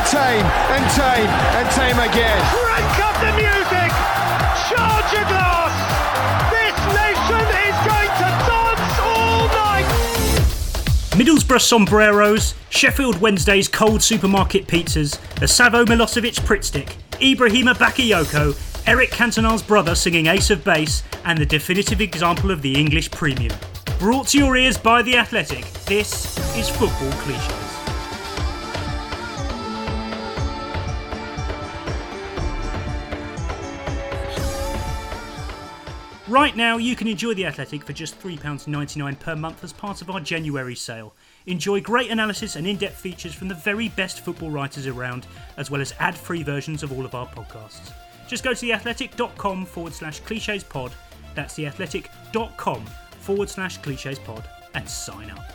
He it tame and tame and tame again. Crank up the music! Charge your glass! This nation is going to dance all night! Middlesbrough sombreros, Sheffield Wednesday's cold supermarket pizzas, the Savo Milosevic Pritt stick, Ibrahima Bakayoko, Eric Cantona's brother singing Ace of Base, and the definitive example of the English premium. Brought to your ears by The Athletic, this is Football Cliches. Right now, you can enjoy The Athletic for just £3.99 per month as part of our January sale. Enjoy great analysis and in depth features from the very best football writers around, as well as ad free versions of all of our podcasts. Just go to theathletic.com forward slash cliches pod. That's theathletic.com forward slash cliches pod and sign up.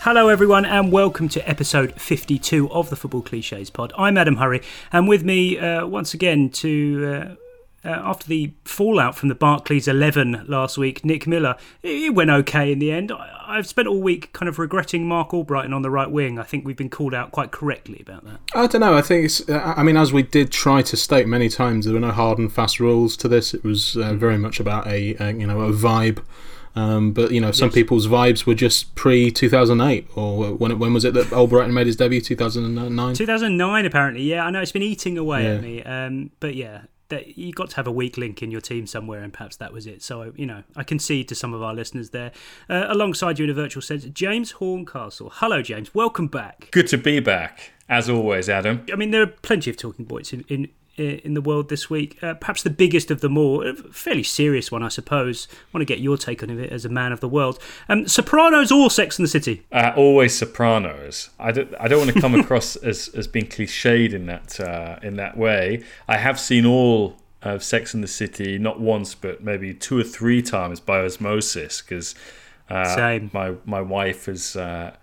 Hello, everyone, and welcome to episode 52 of the Football Cliches Pod. I'm Adam Hurrey, and with me uh, once again to. Uh, uh, after the fallout from the Barclays 11 last week, Nick Miller, it went okay in the end. I, I've spent all week kind of regretting Marc Albrighton on the right wing. I think we've been called out quite correctly about that. I don't know. I think it's. Uh, I mean, as we did try to state many times, there were no hard and fast rules to this. It was uh, very much about a, a you know a vibe. Um, but you know, some Yes. people's vibes were just pre two thousand eight, or when when was it that Albrighton made his debut? Two thousand nine. 2009, apparently. Yeah, I know it's been eating away at me. Um, but yeah, that you got to have a weak link in your team somewhere, and perhaps that was it. So you know, I concede to some of our listeners there. Uh, alongside you in a virtual sense, James Horncastle. Hello, James. Welcome back. Good to be back, as always, Adam. I mean, there are plenty of talking points in in, in the world this week. Uh, perhaps the biggest of them all, a fairly serious one, I suppose. I want to get your take on it as a man of the world. Um, Sopranos or Sex and the City? Uh, always Sopranos. I don't, I don't want to come across as, as being cliched in that uh, in that way. I have seen all of Sex and the City, not once, but maybe two or three times by osmosis, because uh, my my wife has uh,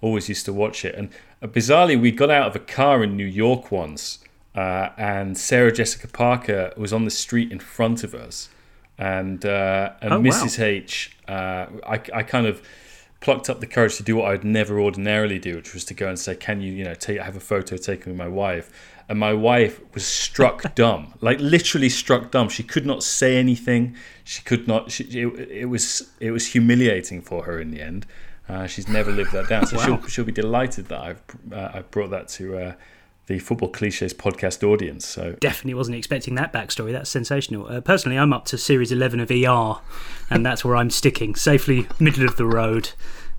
always used to watch it. And uh, bizarrely, we got out of a car in New York once, uh, and Sarah Jessica Parker was on the street in front of us, and uh, and Oh, wow. Mrs. H. Uh, I I kind of plucked up the courage to do what I would never ordinarily do, which was to go and say, "Can you, you know, take have a photo taken with my wife?" And my wife was struck dumb, like literally struck dumb. She could not say anything. She could not. She, it, it was it was humiliating for her in the end. Uh, she's never lived that down, so Wow. she'll she'll be delighted that I've uh, I've brought that to uh, the football cliches podcast audience. So definitely wasn't expecting that backstory. That's sensational. Uh, personally, I'm up to series 11 of ER, and that's where I'm sticking, safely middle of the road.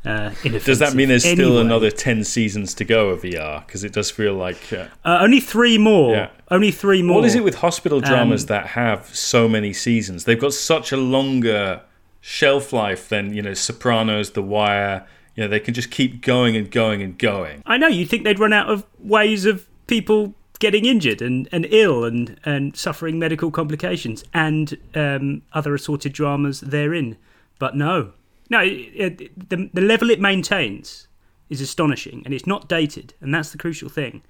Uh, does that mean there's still another ten seasons to go of ER? Because it does feel like uh, Uh, only three more. Yeah. only three more. What is it with hospital dramas Um, that have so many seasons? They've got such a longer shelf life than you know Sopranos, The Wire. You know they can just keep going and going and going. I know you'd think they'd run out of ways of people getting injured and, and ill and, and suffering medical complications and um, other assorted dramas therein. But no. No, it, it, the, the level it maintains is astonishing and it's not dated, and that's the crucial thing.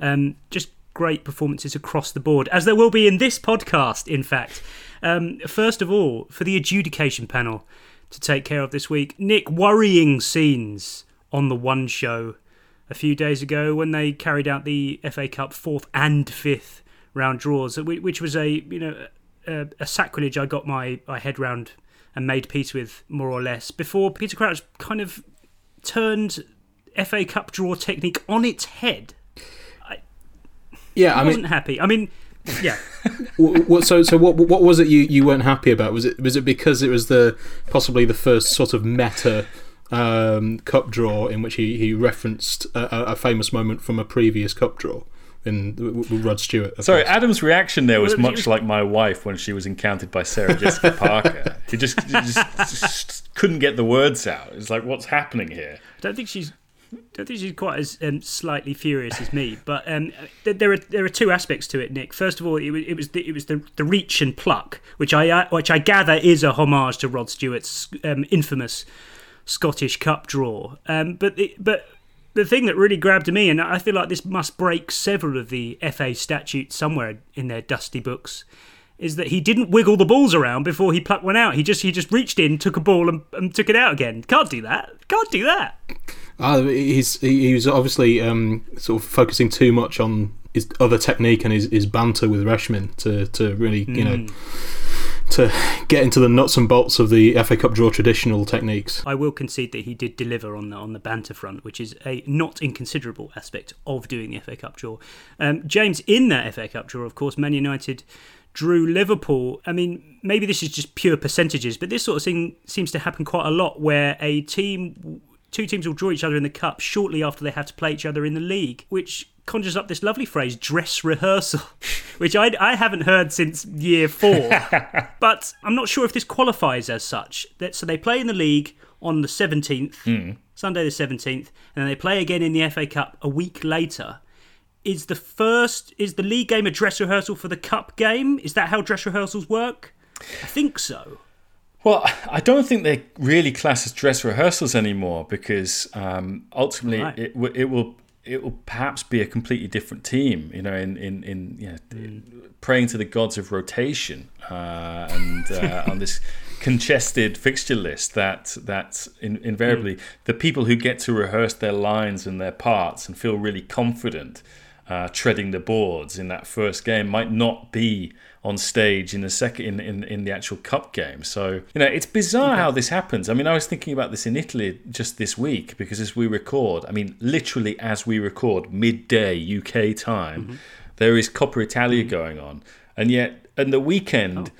Um, just great performances across the board, as there will be in this podcast, in fact. Um, first of all, for the adjudication panel to take care of this week, Nick, worrying scenes on the one show a few days ago when they carried out the FA Cup fourth and fifth round draws, which was a you know a, a sacrilege I got my, my head round and made peace with more or less before Peter Crouch kind of turned FA Cup draw technique on its head. Yeah, I I wasn't mean, happy. I mean, yeah, what, so so what what was it you, you weren't happy about? Was it was it because it was the possibly the first sort of meta um, cup draw in which he, he referenced a, a- a famous moment from a previous cup draw in with with Rod Stewart? of Sorry, course. Adam's reaction there was much like my wife when she was encountered by Sarah Jessica Parker. He just, he just, just couldn't get the words out. It's like, what's happening here? I don't think she's. don't think she's quite as um, slightly furious as me, but um, th- there are there are two aspects to it, Nick. First of all, it was it was the, it was the, the reach and pluck, which I uh, which I gather is a homage to Rod Stewart's um, infamous Scottish Cup draw. Um, but the, but the thing that really grabbed me, and I feel like this must break several of the FA statutes somewhere in their dusty books, is that he didn't wiggle the balls around before he plucked one out. He just he just reached in, took a ball, and, and took it out again. Can't do that. Can't do that. Ah, he's he, was obviously um, sort of focusing too much on his other technique and his, his banter with Reshman to, to really you know to get into the nuts and bolts of the FA Cup draw traditional techniques. I will concede that he did deliver on the on the banter front, which is a not inconsiderable aspect of doing the FA Cup draw. Um, James, in that FA Cup draw, of course, Man United drew Liverpool. I mean, maybe this is just pure percentages, but this sort of thing seems to happen quite a lot, where a team, two teams will draw each other in the cup shortly after they have to play each other in the league, which conjures up this lovely phrase dress rehearsal which I, I haven't heard since year four. But i'm not sure if this qualifies as such. That- so they play in the league on the 17th hmm. sunday the 17th and then they play again in the fa cup a week later. Is the first is the league game a dress rehearsal for the cup game? Is that how dress rehearsals work? I think so Well, I don't think they're really classed as dress rehearsals anymore because um, ultimately Right. it, w- it will it will perhaps be a completely different team. You know, in in, in you know, praying to the gods of rotation uh, and uh, on this congested fixture list that that in, invariably the people who get to rehearse their lines and their parts and feel really confident uh, treading the boards in that first game might not be on stage in the second in, in, in the actual cup game. So you know it's bizarre how this happens. I mean, I was thinking about this in Italy just this week because as we record, I mean, literally as we record, midday UK time, there is Coppa Italia going on, and yet on the weekend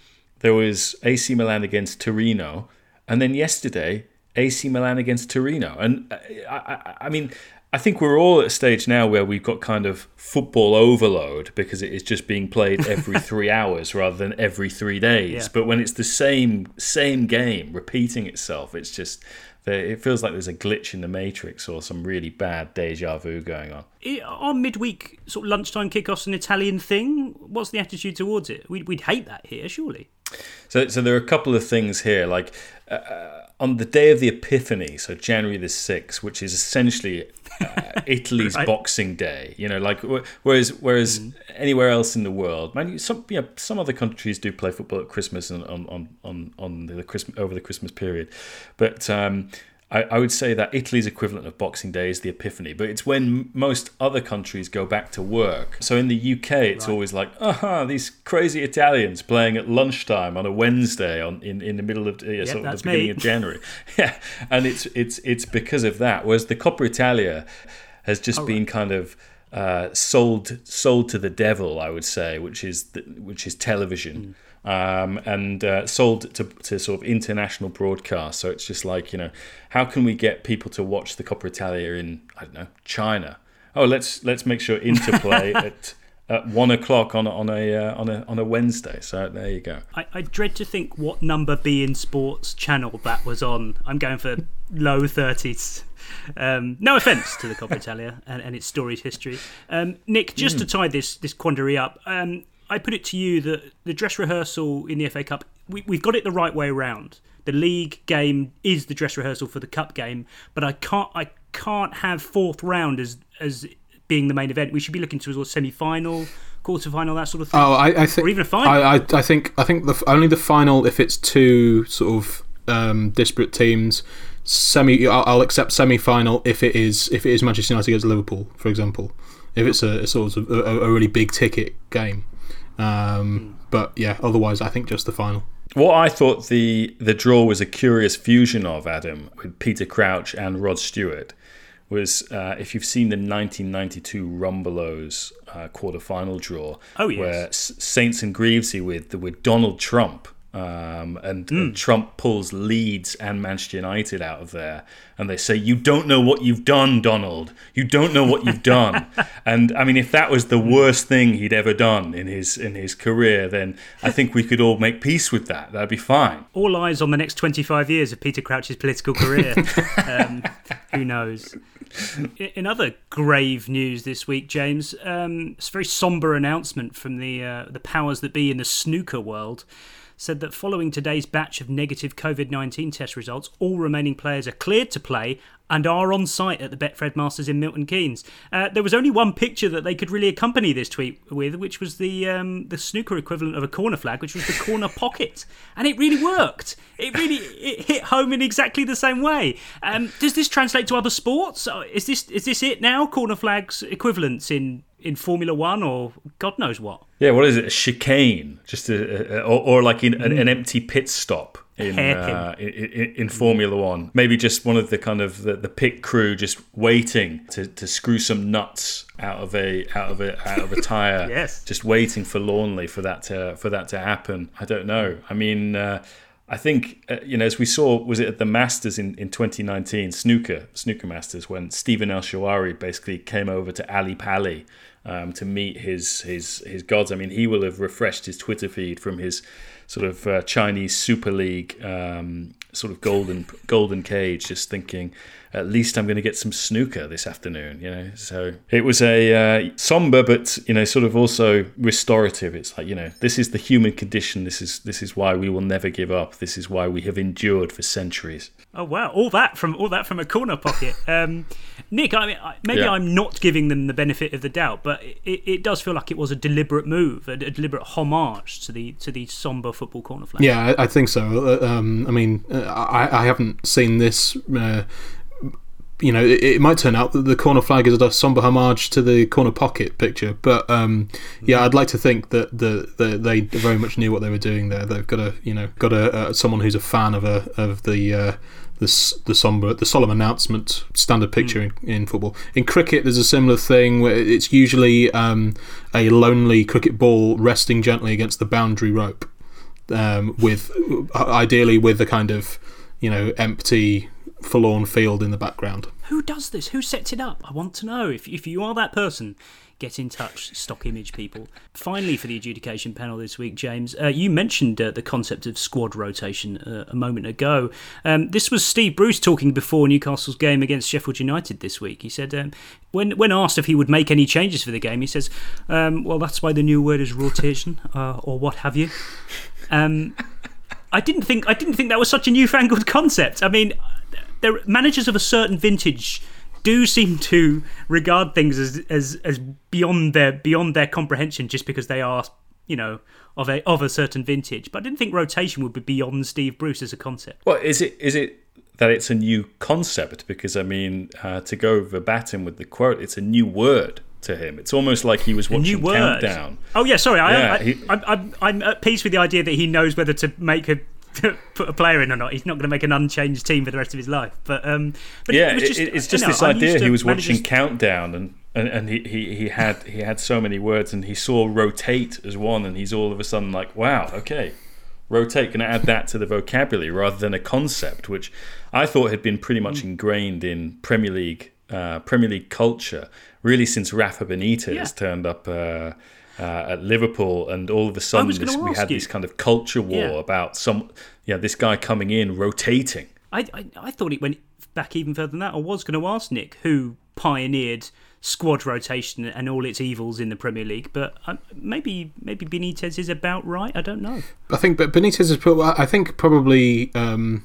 there was AC Milan against Torino, and then yesterday AC Milan against Torino, and uh, I, I, I mean. I think we're all at a stage now where we've got kind of football overload because it is just being played every three hours rather than every three days. Yeah. But when it's the same same game repeating itself, it's just it feels like there's a glitch in the matrix or some really bad deja vu going on. Are midweek sort of lunchtime kickoffs an Italian thing? What's the attitude towards it? We'd, we'd hate that here, surely. So, so there are a couple of things here. Like uh, on the day of the Epiphany, so January the sixth, which is essentially uh, Italy's Right. Boxing Day. You know, like wh- whereas whereas anywhere else in the world, man, some you know, some other countries do play football at Christmas and on on on on the Christmas over the Christmas period, but. Um, I, I would say that Italy's equivalent of Boxing Day is the Epiphany, but it's when most other countries go back to work. So in the UK, it's always like, aha, these crazy Italians playing at lunchtime on a Wednesday on in, in the middle of uh, sort of the beginning me. of January. yeah, and it's it's it's because of that. Whereas the Coppa Italia has just been kind of uh, sold sold to the devil, I would say, which is the, which is television. Um, and uh, sold to, to sort of international broadcast. So it's just like, you know, how can we get people to watch the Coppa Italia in, I don't know, China? Oh, let's let's make sure Interplay at at one o'clock on a, on a uh, on a on a Wednesday. So there you go. I, I dread to think what number beIN Sports channel that was on. I'm going for low thirties. Um, no offence to the Coppa Italia and, and, its storied history. Um, Nick, just mm. to tie this this quandary up, um, I put it to you that the dress rehearsal in the FA Cup, we, we've got it the right way around. The league game is the dress rehearsal for the cup game, but I can't I can't have fourth round as as being the main event. We should be looking towards a semi final, quarter final, that sort of thing. Oh, I, I think, or even a final. I, I, I think I think the, only the final if it's two sort of um, disparate teams. Semi, I'll, I'll accept semi final if it is if it is Manchester United against Liverpool, for example. If it's a, a sort of a, a, really big ticket game, um, mm. but yeah, otherwise I think just the final. What I thought the the draw was a curious fusion of Adam with Peter Crouch and Rod Stewart was uh, if you've seen the 1992 Rumbelows uh, quarter-final draw, oh, yes. where Saints and Greavesy with with Donald Trump um, and, mm. and, Trump pulls Leeds and Manchester United out of there, and they say, "You don't know what you've done, Donald. You don't know what you've done." and I mean, if that was the worst thing he'd ever done in his in his career, then I think we could all make peace with that. That'd be fine. All eyes on the next twenty five years of Peter Crouch's political career. um, who knows? In other grave news this week, James, um, it's a very somber announcement from the uh, the powers that be in the snooker world said that following today's batch of negative COVID 19 test results, all remaining players are cleared to play and are on site at the Betfred Masters in Milton Keynes. Uh, there was only one picture that they could really accompany this tweet with, which was the um, the snooker equivalent of a corner flag, which was the corner pocket, and it really worked. It really it hit home in exactly the same way. Um, does this translate to other sports? Is this is this it now? Corner flags equivalents in in Formula One or God knows what. Yeah, what is it? A chicane, just a, a or, or, like in, an, an, empty pit stop in, uh, in, in, in Formula One. Maybe just one of the kind of the, the pit crew just waiting to, to screw some nuts out of a out of a out of a tire. yes, just waiting forlornly for that to for that to happen. I don't know. I mean. Uh, I think uh, you know, as we saw, was it at the Masters in, in 2019, snooker snooker Masters, when Stephan El Shaarawy basically came over to Ali Pali um, to meet his his his gods. I mean, he will have refreshed his Twitter feed from his sort of uh, Chinese Super League um, sort of golden golden cage, just thinking, at least I'm going to get some snooker this afternoon. You know, so it was a uh, somber, but you know, sort of also restorative. It's like you know, this is the human condition. This is this is why we will never give up. This is why we have endured for centuries. Oh wow! All that from all that from a corner pocket. Um, Nick, I mean, maybe yeah. I'm not giving them the benefit of the doubt, but it, it does feel like it was a deliberate move, a, a deliberate homage to the to the somber football corner flag. Yeah, I, I think so. Uh, um, I mean, uh, I, I haven't seen this. Uh, you know, it, it, might turn out that the corner flag is a somber homage to the corner pocket picture, but um, yeah, I'd like to think that the, the, they very much knew what they were doing there. They've got a you know got a uh, someone who's a fan of a of the. Uh, the, the somber, the solemn announcement standard picture mm. in, in, football. In cricket, there's a similar thing where it's usually um, a lonely cricket ball resting gently against the boundary rope, um, with ideally with the kind of you know empty forlorn field in the background. Who does this? Who sets it up? I want to know. If, if you are that person, get in touch, stock image people. Finally, for the adjudication panel this week, James, uh, you mentioned uh, the concept of squad rotation uh, a moment ago. Um, this was Steve Bruce talking before Newcastle's game against Sheffield United this week. He said, um, when, when asked if he would make any changes for the game, he says, um, Well, that's why the new word is rotation, uh, or what have you. I didn't think I didn't think that was such a newfangled concept. I mean, there managers of a certain vintage do seem to regard things as as as beyond their beyond their comprehension just because they are you know of a of a certain vintage. But I didn't think rotation would be beyond Steve Bruce as a concept. Well, is it is it that it's a new concept? Because I mean, uh, to go verbatim with the quote, it's a new word to him. It's almost like he was watching Countdown. Oh yeah, sorry. Yeah, I, I, I, I'm, I'm at peace with the idea that he knows whether to make a put a player in or not. He's not going to make an unchanged team for the rest of his life. But um, but yeah, it just, it's just know, this idea. He was watching Countdown and. And, and he, he, he had he had so many words and he saw rotate as one and he's all of a sudden like wow okay rotate going to add that to the vocabulary rather than a concept which I thought had been pretty much ingrained in Premier League uh, Premier League culture really since Rafa Benitez Yeah. turned up uh, uh, at Liverpool, and all of a sudden this, we had you. this kind of culture war Yeah. about some yeah this guy coming in rotating. I, I, I thought it went back even further than that. I was going to ask Nick who pioneered squad rotation and all its evils in the Premier League, but uh, maybe maybe Benitez is about right. I don't know. I think, but Benitez is. pro- I think probably um,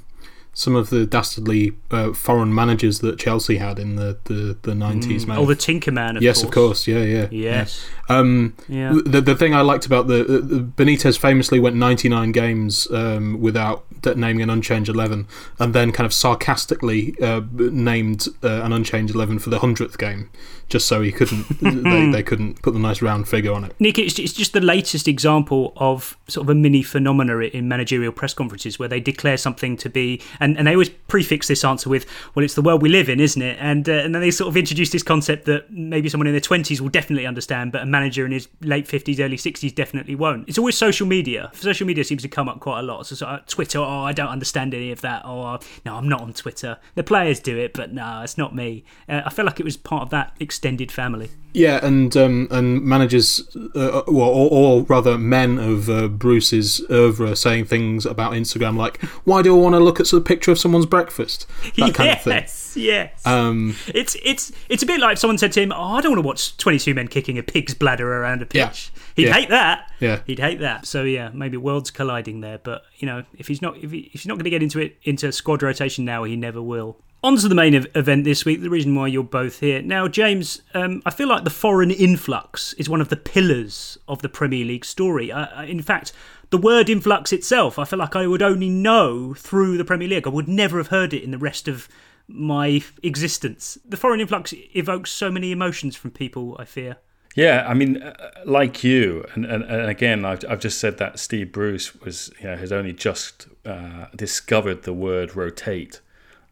some of the dastardly uh, foreign managers that Chelsea had in the the the nineties. Oh, the Tinkerman, of yes, course. of course. Yeah, yeah. Yes. yeah. Um, Yeah. The the thing I liked about the, the, Benitez famously went ninety nine games um, without naming an unchanged eleven, and then kind of sarcastically uh, named uh, an unchanged eleven for the hundredth game, just so he couldn't they, they couldn't put the nice round figure on it. Nick, it's, it's just the latest example of sort of a mini phenomena in managerial press conferences where they declare something to be, and, and they always prefix this answer with, well, it's the world we live in, isn't it? And, uh, and then they sort of introduce this concept that maybe someone in their 20s will definitely understand, but a manager in his late 50s, early 60s definitely won't. It's always social media. Social media seems to come up quite a lot. So, of Twitter, oh, I don't understand any of that. Or, no, I'm not on Twitter. The players do it, but no, it's not me. Uh, I feel like it was part of that extended family. Yeah, and um, and managers, uh, well, or, or rather men of uh, Bruce's oeuvre saying things about Instagram like, "Why do I want to look at a picture of someone's breakfast?" That kind of thing. yes, yes. Um, It's it's it's a bit like if someone said to him, "Oh, I don't want to watch twenty two men kicking a pig's bladder around a Yeah. pitch." He'd Yeah. hate that. Yeah. he'd hate that. So yeah, maybe worlds colliding there. But you know, if he's not if, he, if he's not going to get into it into squad rotation now, he never will. On to the main event this week. The reason why you're both here now, James. Um, I feel like the foreign influx is one of the pillars of the Premier League story. Uh, in fact, the word influx itself, I feel like I would only know through the Premier League. I would never have heard it in the rest of my existence. The foreign influx evokes so many emotions from people. I fear. Yeah, I mean, uh, like you, and, and, and again, I've, I've just said that Steve Bruce was, you know, has only just uh, discovered the word rotate.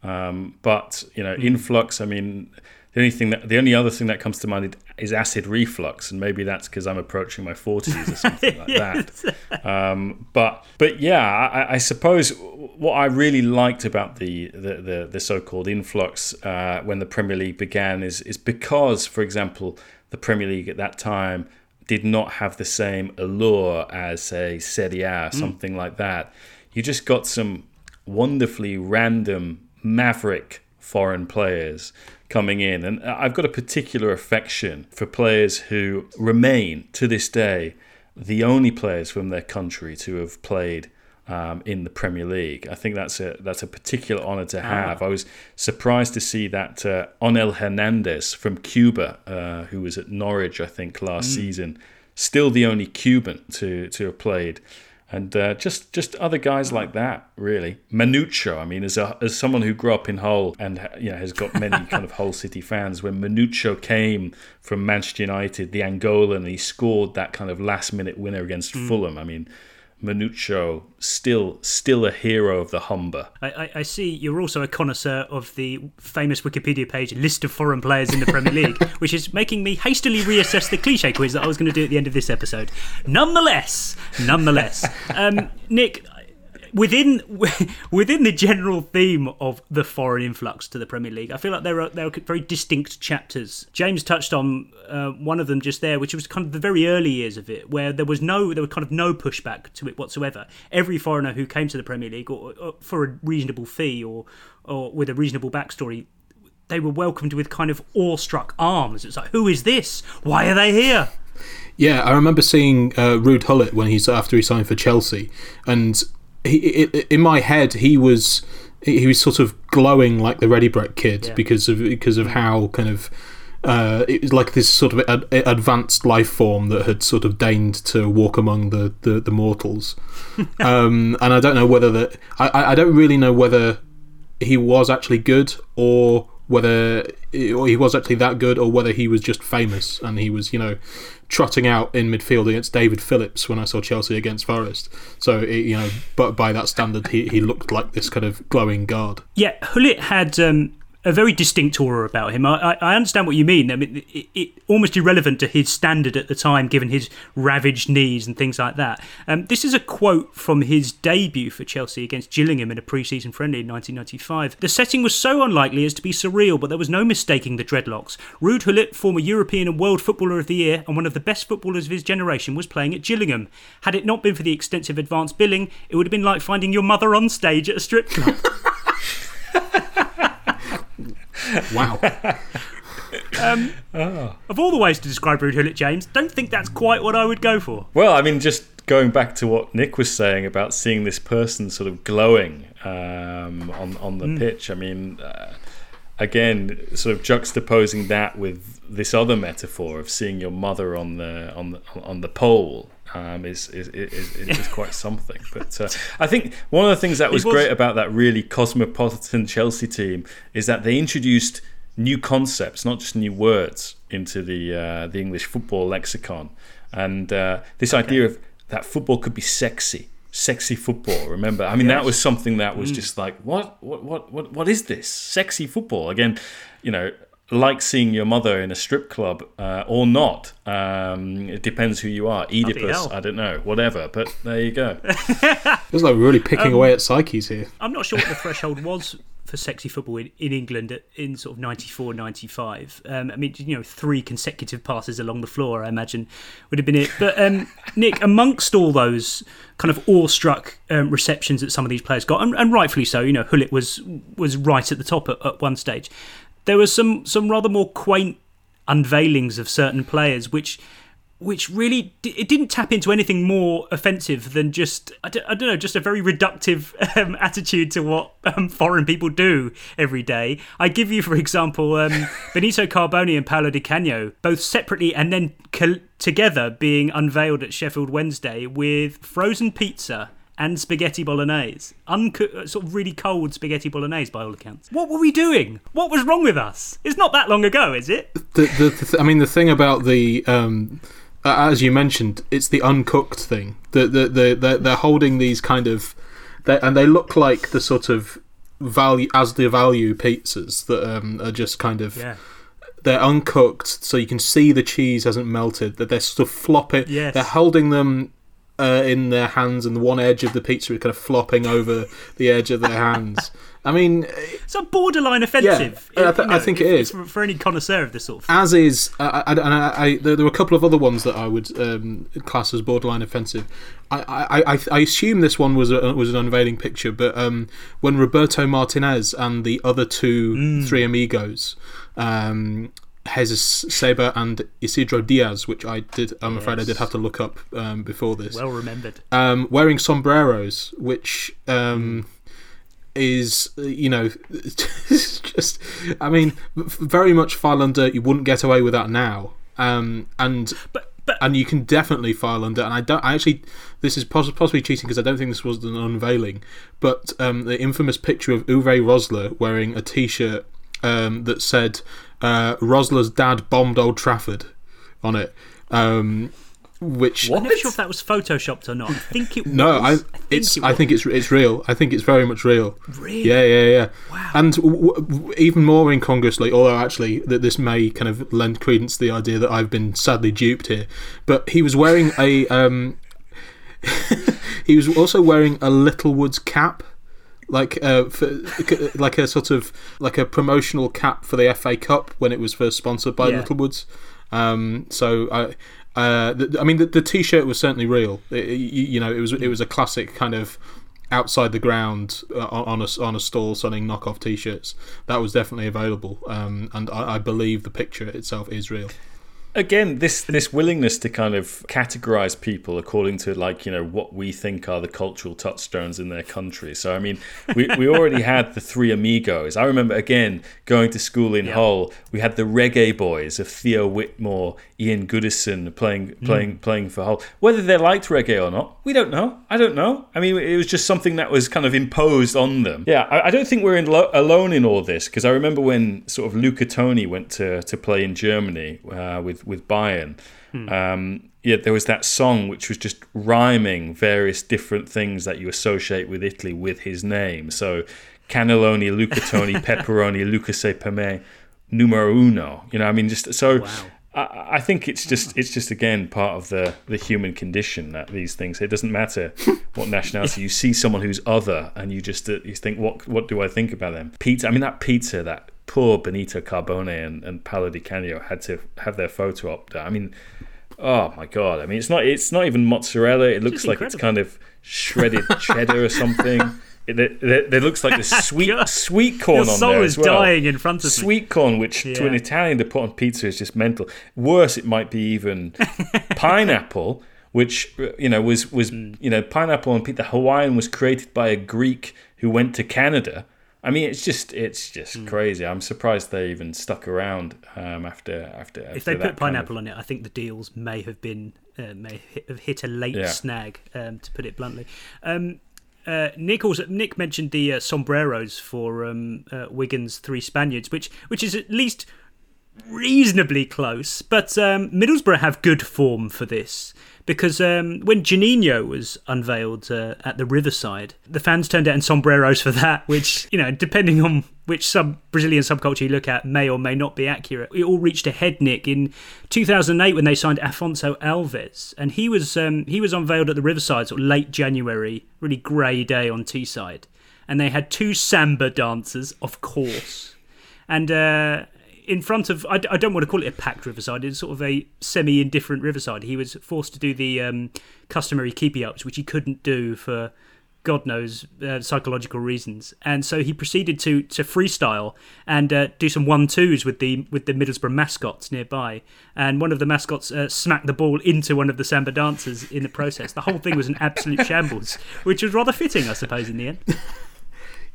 Um, but you know, influx. I mean, the only thing that the only other thing that comes to mind is acid reflux, and maybe that's because I'm approaching my forties or something like that. Um, but but yeah, I, I suppose what I really liked about the the, the, the so-called influx uh, when the Premier League began is is because, for example, the Premier League at that time did not have the same allure as say Serie A, something like that. You just got some wonderfully random maverick foreign players coming in. And I've got a particular affection for players who remain to this day the only players from their country to have played um, in the Premier League. I think that's a that's a particular honour to have. I was surprised to see that uh, Onel Hernandez from Cuba, uh, who was at Norwich, I think, last season, still the only Cuban to to have played and uh, just just other guys like that, really. Manucho, I mean, as a, as someone who grew up in Hull and you know has got many kind of Hull City fans, when Manucho came from Manchester United, the Angolan, and he scored that kind of last minute winner against Fulham. I mean, Manucho still still a hero of the Humber. I, I, I see you're also a connoisseur of the famous Wikipedia page list of foreign players in the Premier League, which is making me hastily reassess the cliche quiz that I was going to do at the end of this episode. Nonetheless, nonetheless, um, Nick, within within the general theme of the foreign influx to the Premier League, I feel like there are there are very distinct chapters. James touched on uh, one of them just there, which was kind of the very early years of it, where there was no there was kind of no pushback to it whatsoever. Every foreigner who came to the Premier League or, or for a reasonable fee or or with a reasonable backstory. They were welcomed with kind of awestruck arms. It's like, who is this? Why are they here? Yeah, I remember seeing uh, Ruud Gullit when he's after he signed for Chelsea, and he, in my head he was he was sort of glowing like the Ready Brek kid Yeah. because of because of how kind of uh, it was like this sort of ad- advanced life form that had sort of deigned to walk among the the, the mortals. um, and I don't know whether that I I don't really know whether he was actually good or whether he was actually that good or whether he was just famous and he was you know trotting out in midfield against David Phillips when I saw Chelsea against Forest. So it, you know but by that standard he, he looked like this kind of glowing guard. Yeah, Gullit had um, a very distinct aura about him. I, I understand what you mean. I mean, it, it, almost irrelevant to his standard at the time, given his ravaged knees and things like that. Um, this is a quote from his debut for Chelsea against Gillingham in a pre-season friendly in 1995. The setting was so unlikely as to be surreal, but there was no mistaking the dreadlocks. Ruud Gullit, former European and World Footballer of the Year and one of the best footballers of his generation, was playing at Gillingham. Had it not been for the extensive advance billing, it would have been like finding your mother on stage at a strip club. wow. Um, oh. Of all the ways to describe Ruud Gullit, James, don't think that's quite what I would go for. Well, I mean, just going back to what Nick was saying about seeing this person sort of glowing um, on on the mm. pitch. I mean, uh, again, sort of juxtaposing that with this other metaphor of seeing your mother on the on the on the pole um, is, is, is, is, quite something. But uh, I think one of the things that was, was, great about that really cosmopolitan Chelsea team is that they introduced new concepts, not just new words, into the uh, the English football lexicon. And uh, this okay. idea of that football could be sexy, sexy football. Remember, I mean, yes. that was something that was mm. just like, what, what, what, what, what is this sexy football? Again, you know, like seeing your mother in a strip club uh, or not. Um, it depends who you are. Oedipus, I don't know, whatever. But there you go. it's like really picking um, away at psyches here. I'm not sure what the threshold was for sexy football in, in England in sort of 94, 95. Um, I mean, you know, three consecutive passes along the floor, I imagine, would have been it. But um, Nick, amongst all those kind of awestruck um, receptions that some of these players got, and, and rightfully so, you know, Gullit was was right at the top at, at one stage there were some some rather more quaint unveilings of certain players, which which really it didn't tap into anything more offensive than just I don't, I don't know just a very reductive um, attitude to what um, foreign people do every day. I give you for example um, Benito Carbone and Paolo Di Canio both separately and then co- together being unveiled at Sheffield Wednesday with frozen pizza and spaghetti bolognese. Unco- uh, sort of really cold spaghetti bolognese, by all accounts. What were we doing? What was wrong with us? It's not that long ago, is it? The, the, the I mean, the thing about the. Um, as you mentioned, it's the uncooked thing. The, the, the, the, they're holding these kind of. And they look like the sort of value as the value pizzas that um, are just kind of. Yeah they're uncooked, so you can see the cheese hasn't melted. That they're sort of flopping. Yes. They're holding them uh, in their hands, and the one edge of the pizza is kind of flopping over the edge of their hands. I mean, it's a borderline offensive. Yeah, I, th- know, I, think it is for, any connoisseur of this sort of. Thing. As is, uh, and I, there, there, were a couple of other ones that I would um, class as borderline offensive. I, I, I, assume this one was a, was an unveiling picture, but um, when Roberto Martinez and the other two mm. three amigos um, Jesus Seba and Isidro Diaz, which I did. I'm yes. afraid I did have to look up um, before this. Well remembered. Um, wearing sombreros, which um, is you know just. I mean, very much file under. You wouldn't get away with that now. Um, and but, but and you can definitely file under. And I don't. I actually, this is possibly cheating because I don't think this was an unveiling. But um, the infamous picture of Uwe Rosler wearing a T-shirt um, that said uh, Rosler's dad bombed Old Trafford on it. Um, which I'm not sure if that was photoshopped or not. I think it. Was. No, I, I it's. It I think it's it's real. I think it's very much real. Really? Yeah, yeah, yeah. Wow. And w- w- even more incongruously, although actually that this may kind of lend credence to the idea that I've been sadly duped here, but he was wearing a. Um, he was also wearing a Littlewoods cap like uh, for, like a sort of like a promotional cap for the FA Cup when it was first sponsored by yeah. Littlewoods. Um, so I. Uh, the, I mean, the, the T-shirt was certainly real. It, you, you, know, it was it was a classic kind of outside the ground uh, on a on a stall selling knockoff T-shirts. That was definitely available, um, and I, I believe the picture itself is real again this this willingness to kind of categorize people according to like you know what we think are the cultural touchstones in their country so i mean we, we already had the three amigos i remember again going to school in yeah. hull we had the reggae boys of theo whitmore ian goodison playing hmm. playing mm. playing for hull whether they liked reggae or not we don't know i don't know i mean it was just something that was kind of imposed on them yeah i, I don't think we're in lo- alone in all this because i remember when sort of luca toni went to to play in germany uh, with with Bayern. Um, yeah, there was that song which was just rhyming various different things that you associate with Italy with his name. So cannelloni, lucatoni, pepperoni, lucase per me, numero uno. You know, I mean, just so. Wow. I, I think it's just it's just again part of the the human condition that these things. It doesn't matter what nationality you see someone who's other, and you just uh, you think what what do I think about them? Pizza. I mean that pizza that poor Benito Carbone and, and Paolo Di Canio had to have their photo up there. I mean, oh my god! I mean, it's not it's not even mozzarella. It looks like it's kind of shredded cheddar or something. It, looks like the sweet sweet corn Your on soul there is as well. dying in front of me. sweet corn, which to an Italian to put on pizza is just mental. Worse, it might be even pineapple, which you know was was Hmm. you know pineapple on pizza. Hawaiian was created by a Greek who went to Canada. I mean, it's just it's just Hmm. crazy. I'm surprised they even stuck around um, after after. If they after that put kind of- pineapple on it, I think the deals may have been uh, may hit, have hit a late Yeah. snag, um, to put it bluntly. Um, uh, Nick also Nick mentioned the uh, sombreros for um, uh, Wigan's three Spaniards, which which is at least reasonably close. But um, Middlesbrough have good form for this because um, when Juninho was unveiled uh, at the Riverside, the fans turned out in sombreros for that, which you know, depending on which sub Brazilian subculture you look at, may or may not be accurate. It all reached a head, Nick, in 2008 when they signed Afonso Alves, and he was um, he was unveiled at the Riverside, sort of late January, really grey day on Teesside, and they had two samba dancers, of course, and. Uh, in front of I, I don't want to call it a packed riverside it's sort of a semi-indifferent riverside. He was forced to do the um, customary keepy ups which he couldn't do for god knows uh, psychological reasons. And so he proceeded to to freestyle and uh, do some one twos with the with the middlesbrough mascots nearby. And one of the mascots uh, smacked the ball into one of the samba dancers in the process. The whole thing was an absolute shambles which was rather fitting i suppose in the end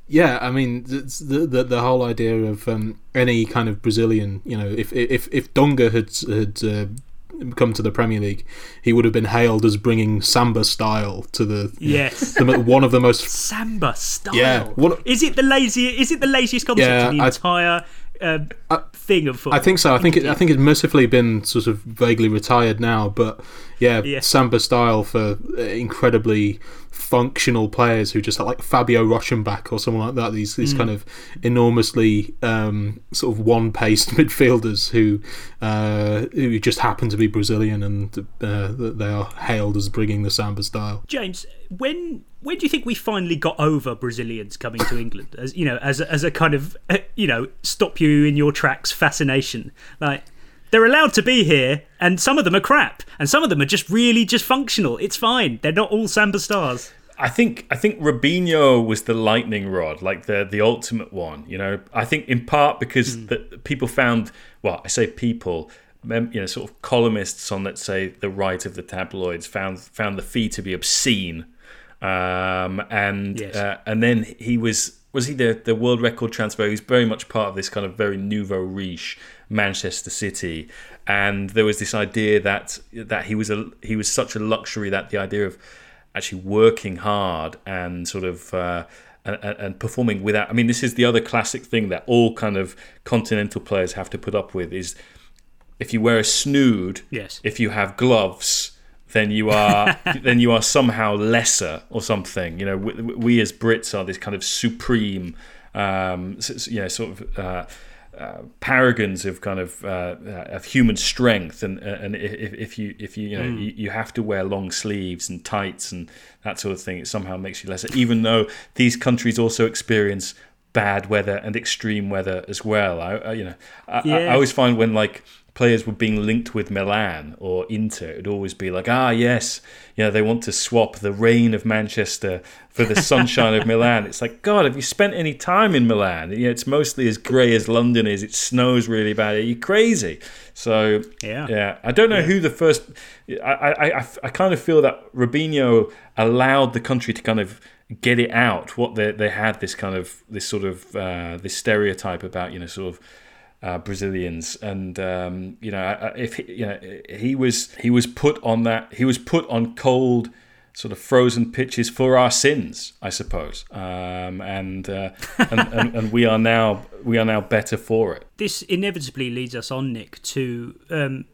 Yeah, I mean the the, the whole idea of um, any kind of Brazilian, you know, if if if Dunga had had uh, come to the Premier League, he would have been hailed as bringing samba style to the Yes. the, one of the most samba style. Yeah, what- is it the lazy? Is it the laziest concept Yeah, in the I- entire um, thing of football? I think so. I think it, I think it's mercifully been sort of vaguely retired now, but yeah, Yeah. samba style for uh, incredibly functional players who just like Fabio Rochemback or someone like that. These these Mm. kind of enormously um, sort of one-paced midfielders who uh, who just happen to be Brazilian and uh, they are hailed as bringing the samba style. James, when when do you think we finally got over Brazilians coming to England? As you know, as a, as a kind of uh, you know stop you in your tracks fascination. Like they're allowed to be here, and some of them are crap, and some of them are just really just functional. It's fine. They're not all samba stars. I think I think Robinho was the lightning rod, like the the ultimate one. You know, I think in part because the, people found, well, I say people, mem- you know, sort of columnists on let's say the right of the tabloids found found the fee to be obscene, um, and Yes. uh, and then he was was he the the world record transfer? He was very much part of this kind of very nouveau riche Manchester City, and there was this idea that that he was a he was such a luxury that the idea of actually working hard and sort of uh, and, and performing without. I mean, this is the other classic thing that all kind of continental players have to put up with is if you wear a snood, Yes. if you have gloves. Then you are then you are somehow lesser or something. You know, we, we as Brits are this kind of supreme, um, you know, sort of uh, uh, paragons of kind of uh, uh, of human strength, and and if, if you if you you know Mm. you, you have to wear long sleeves and tights and that sort of thing, it somehow makes you lesser. Even though these countries also experience bad weather and extreme weather as well. I, I you know I, I, I always find when like players were being linked with Milan or Inter, it'd always be like, ah, yes, you know, they want to swap the rain of Manchester for the sunshine of Milan. It's like, God, have you spent any time in Milan? You know, it's mostly as grey as London is. It snows really bad. Are you crazy? So Yeah. yeah. I don't know who the first. I, I, I, I kind of feel that Robinho allowed the country to kind of get it out. What they they had this kind of this sort of uh, this stereotype about you know sort of uh, Brazilians, and um, you know if he, you know he was he was put on that he was put on cold sort of frozen pitches for our sins, I suppose, um, and, uh, and, and and we are now we are now better for it. This inevitably leads us on, Nick, to um,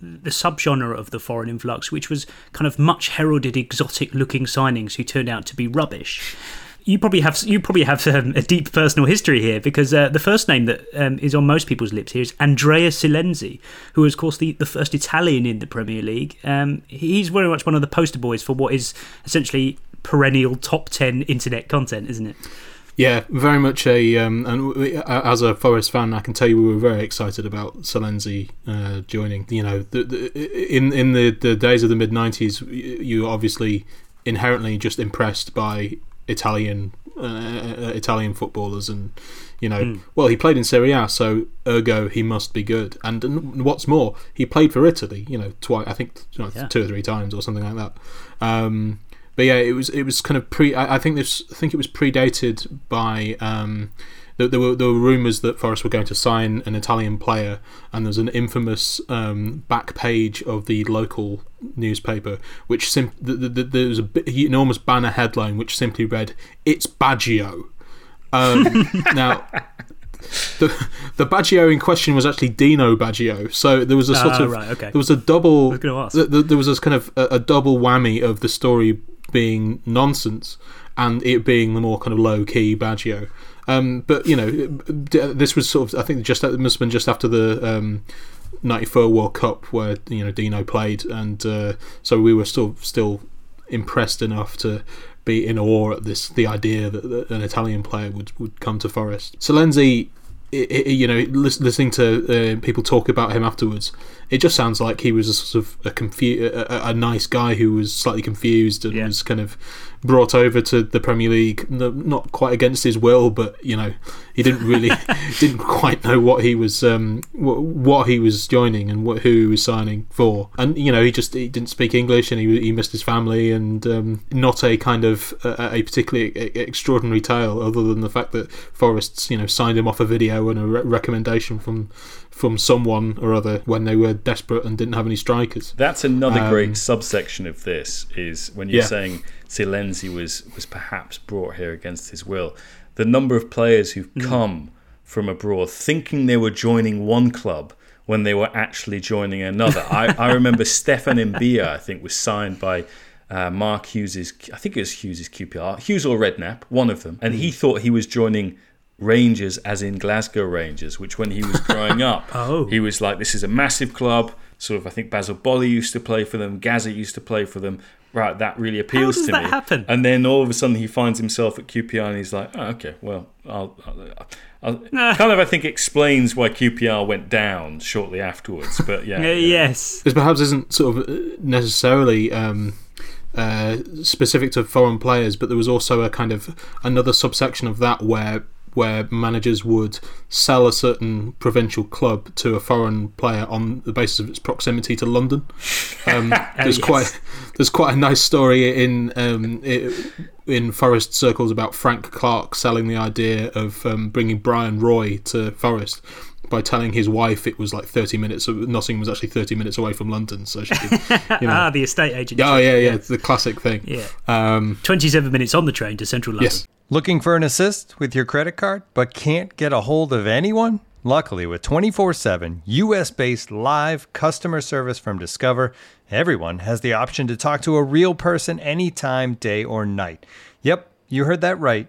the subgenre of the foreign influx, which was kind of much heralded exotic looking signings who turned out to be rubbish. You probably have you probably have um, a deep personal history here because uh, the first name that um, is on most people's lips here is Andrea Silenzi, who is of course the, the first Italian in the Premier League. Um, he's very much one of the poster boys for what is essentially perennial top ten internet content, isn't it? Yeah, very much a. Um, and we, as a Forest fan, I can tell you we were very excited about Silenzi uh, joining. You know, the, the, in in the, the days of the mid '90s, you obviously inherently just impressed by Italian uh, Italian footballers, and you know, mm. well, he played in Serie A, so ergo he must be good. And, and what's more, he played for Italy. You know, twice. I think you know, yeah. two or three times or something like that. Um, but yeah, it was it was kind of pre. I, I think this. I think it was predated by. Um, there, there were there were rumours that Forest were going to sign an Italian player, and there's an infamous um, back page of the local newspaper, which sim- the, the, the, there was a bit, enormous banner headline which simply read, "It's Baggio." Um, now, the the Baggio in question was actually Dino Baggio. So there was a sort uh, of right, okay. there was a double. Was there was a kind of a, a, double whammy of the story being nonsense and it being the more kind of low key Baggio. Um, but you know, this was sort of I think just it must have been just after the um, '94 World Cup where you know Dino played, and uh, so we were still still impressed enough to be in awe at this the idea that, that an Italian player would, would come to Forest. It, you know, listening to uh, people talk about him afterwards, it just sounds like he was a sort of a, confu- a, a nice guy who was slightly confused and yeah. was kind of brought over to the Premier League, not quite against his will, but you know, he didn't really didn't quite know what he was um, what, what he was joining and what, who he was signing for, and you know, he just he didn't speak English and he he missed his family and um, not a kind of a, a particularly extraordinary tale other than the fact that Forest's you know signed him off a video and a re- recommendation from from someone or other when they were desperate and didn't have any strikers. That's another um, great subsection of this is when you're yeah. saying Silenzi was was perhaps brought here against his will. The number of players who've mm. come from abroad thinking they were joining one club when they were actually joining another. I, I remember Stéphane Mbia, I think, was signed by uh, Mark Hughes's, I think it was Hughes's QPR, Hughes or Redknapp, one of them, and he hmm. thought he was joining Rangers as in Glasgow Rangers, which when he was growing up, oh. he was like, this is a massive club. Sort of, I think Basile Boli used to play for them, Gazza used to play for them. Right, that really appeals to that me. Happen? And then all of a sudden he finds himself at QPR and he's like, oh, okay, well, I'll, I'll, I'll nah. kind of I think explains why QPR went down shortly afterwards. But yeah, yeah. yes, this perhaps isn't sort of uh, necessarily. Um, uh, specific to foreign players, but there was also a kind of another subsection of that where where managers would sell a certain provincial club to a foreign player on the basis of its proximity to London. Um, oh, there's yes. quite there's quite a nice story in um, in Forest circles about Frank Clark selling the idea of um, bringing Bryan Roy to Forest by telling his wife it was like 30 minutes. Nottingham was actually 30 minutes away from London, so she could, you know. ah, the estate agent. Oh yeah, yeah, it's the classic thing. Yeah. Um, 27 minutes on the train to central London. Yes. Looking for an assist with your credit card, but can't get a hold of anyone? Luckily, with 24 7 US based live customer service from Discover, everyone has the option to talk to a real person anytime, day or night. Yep, you heard that right.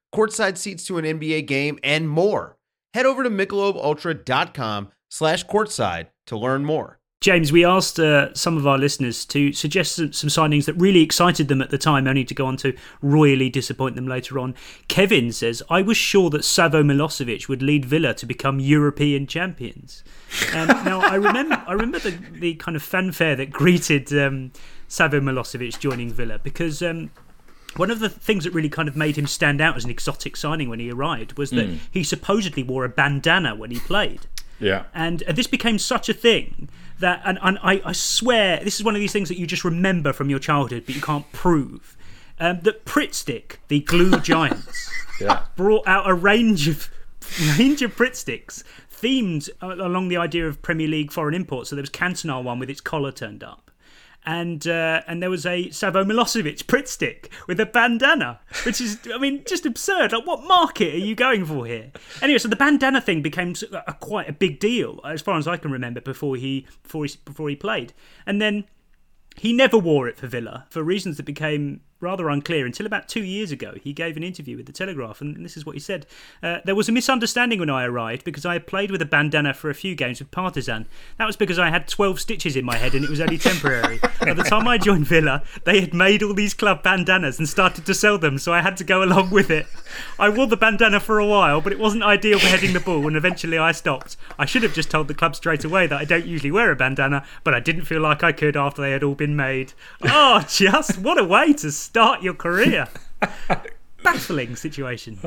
courtside seats to an NBA game, and more. Head over to michelobultra.com slash courtside to learn more. James, we asked uh, some of our listeners to suggest some, some, signings that really excited them at the time, only to go on to royally disappoint them later on. Kevin says, I was sure that Savo Milosevic would lead Villa to become European champions. Um, now, I remember, I remember the, the kind of fanfare that greeted um, Savo Milosevic joining Villa because um, one of the things that really kind of made him stand out as an exotic signing when he arrived was that mm. he supposedly wore a bandana when he played. Yeah. And uh, this became such a thing that, and, and I, I swear, this is one of these things that you just remember from your childhood, but you can't prove. Um, that Pritt Stick, the glue giants, Yeah. brought out a range of range of Pritt sticks themed uh, along the idea of Premier League foreign imports. So there was Cantona one with its collar turned up. And uh, and there was a Savo Milosevic Pritt stick with a bandana, which is, I mean, just absurd. Like, what market are you going for here? Anyway, so the bandana thing became a, quite a big deal, as far as I can remember, before he before he before he played. And then he never wore it for Villa for reasons that became rather unclear until about two years ago. He gave an interview with the Telegraph, and this is what he said: uh, "There was a misunderstanding when I arrived because I had played with a bandana for a few games with Partizan. That was because I had twelve stitches in my head, and it was only temporary. At the time I joined Villa, they had made all these club bandanas and started to sell them, so I had to go along with it. I wore the bandana for a while, but it wasn't ideal for heading the ball, and eventually I stopped. I should have just told the club straight away that I don't usually wear a bandana, but I didn't feel like I could after they had all been made. Oh, just what a way to start your career! Baffling situation.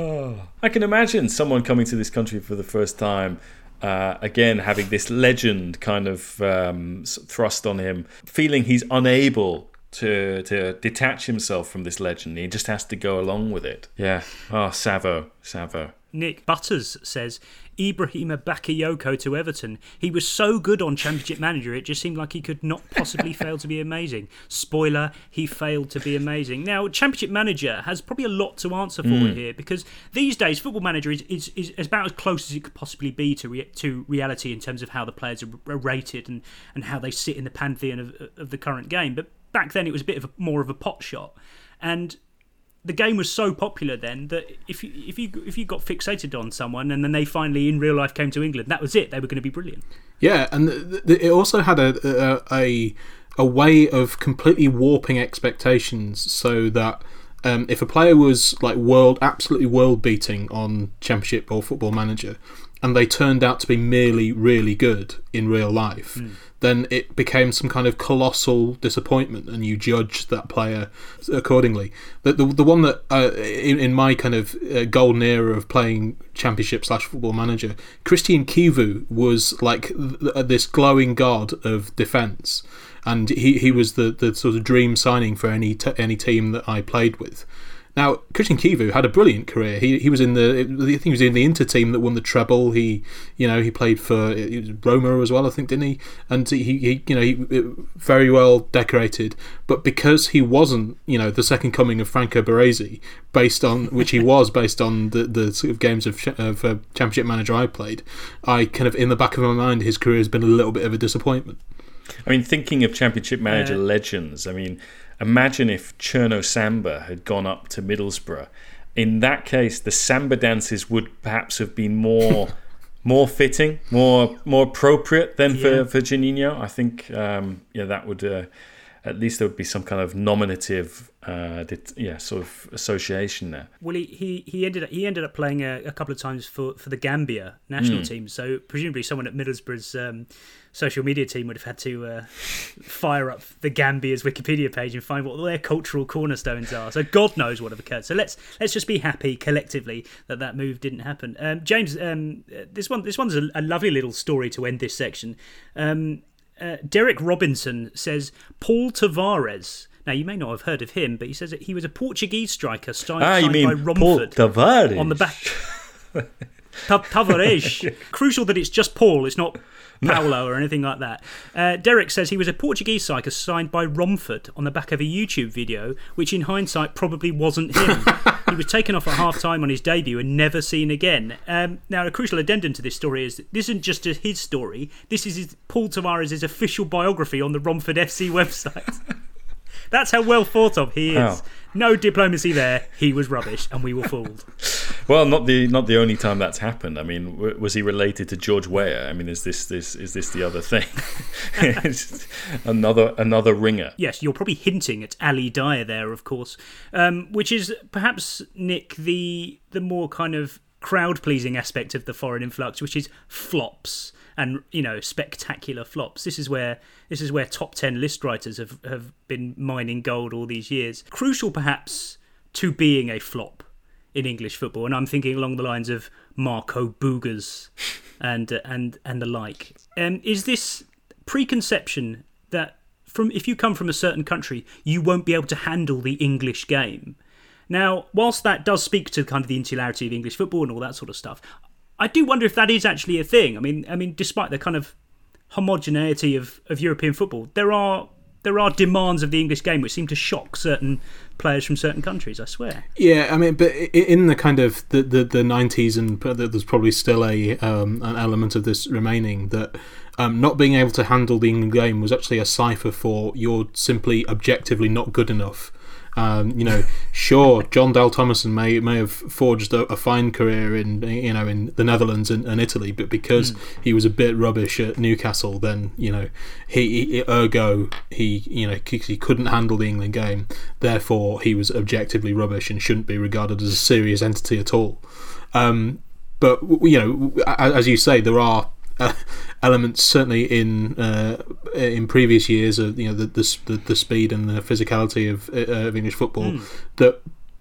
I can imagine someone coming to this country for the first time. Uh, again, having this legend kind of um, thrust on him, feeling he's unable to to detach himself from this legend. He just has to go along with it. Yeah. Oh, Savo, Savo. Nick Butters says Ibrahima Bakayoko to Everton. He was so good on Championship Manager, it just seemed like he could not possibly fail to be amazing. Spoiler, he failed to be amazing. Now, Championship Manager has probably a lot to answer for Mm. here because these days, Football Manager is, is, is about as close as it could possibly be to re- to reality in terms of how the players are, are rated and, and how they sit in the pantheon of, of the current game. But back then, it was a bit of a, more of a pot shot. And the game was so popular then that if you if you if you got fixated on someone and then they finally in real life came to England, that was it. They were going to be brilliant. Yeah, and th- th- it also had a, a a a way of completely warping expectations, so that um, if a player was like world absolutely world beating on Championship or Football Manager, and they turned out to be merely really good in real life, then it became some kind of colossal disappointment, and you judged that player accordingly. The the, the one that uh, in, in my kind of uh, golden era of playing Championship slash Football Manager, Cristian Chivu was like th- this glowing god of defence, and he, he was the, the sort of dream signing for any t- any team that I played with. Now, Cristian Chivu had a brilliant career. He he was in the I think he was in the Inter team that won the treble. He you know he played for Roma as well, I think, didn't he? And he, he you know he very well decorated. But because he wasn't you know the second coming of Franco Baresi, based on which he was based on the the sort of games of, of uh, Championship Manager I played, I kind of in the back of my mind his career has been a little bit of a disappointment. I mean, thinking of Championship Manager Uh, legends, I mean, imagine if Cherno Samba had gone up to Middlesbrough. In that case, the samba dances would perhaps have been more more fitting, more more appropriate than for, Yeah. for Juninho. I think, um, yeah, that would uh, at least there would be some kind of nominative, uh, det- yeah, sort of association there. Well, he, he, he ended up he ended up playing a, a couple of times for, for the Gambia national Mm. team. So presumably someone at Middlesbrough's um, social media team would have had to uh, fire up the Gambia's Wikipedia page and find what their cultural cornerstones are. So God knows what have occurred. So let's let's just be happy collectively that that move didn't happen. Um, James, um, this one this one's a, a lovely little story to end this section. Um, uh, Derek Robinson says Paul Tavares. Now you may not have heard of him, but he says that he was a Portuguese striker signed, Ah, you signed mean by Paul Romford Tavares. on the back. Ta- Tavares. Crucial that it's just Paul, it's not Paolo or anything like that. Uh, Derek says he was a Portuguese striker signed by Romford on the back of a YouTube video, which in hindsight probably wasn't him. he was taken off at half time on his debut and never seen again. Um, now, a crucial addendum to this story is that this isn't just his story, this is his, Paul Tavares' official biography on the Romford FC website. That's how well thought of he is. No diplomacy there. He was rubbish, and we were fooled. Well, not the not the only time that's happened. I mean, w- was he related to George Weah? I mean, is this this is this the other thing? Another another ringer. Yes, you're probably hinting at Ali Dia there, of course, um, which is perhaps Nick the the more kind of crowd pleasing aspect of the foreign influx, which is flops and you know spectacular flops. This is where this is where top ten list writers have have been mining gold all these years. Crucial, perhaps, to being a flop in English football, and I'm thinking along the lines of Marco Boogers and uh, and and the like. Um, is this preconception that from if you come from a certain country, you won't be able to handle the English game? Now, whilst that does speak to kind of the insularity of English football and all that sort of stuff, I do wonder if that is actually a thing. I mean, I mean, despite the kind of homogeneity of, of European football, there are there are demands of the English game which seem to shock certain players from certain countries. I swear. Yeah, I mean, but in the kind of the the, 90s, and there's probably still a um, an element of this remaining that. Um, not being able to handle the England game was actually a cipher for you're simply objectively not good enough um, you know, sure, Jon Dahl Tomasson may may have forged a, a, fine career in you know in the Netherlands and, and Italy, but because mm. he was a bit rubbish at Newcastle, then you know he, he ergo he you know he couldn't handle the England game. Therefore, he was objectively rubbish and shouldn't be regarded as a serious entity at all. Um, but you know, as you say, there are elements certainly in uh, in previous years of you know the, the the, speed and the physicality of, uh, of English football mm. that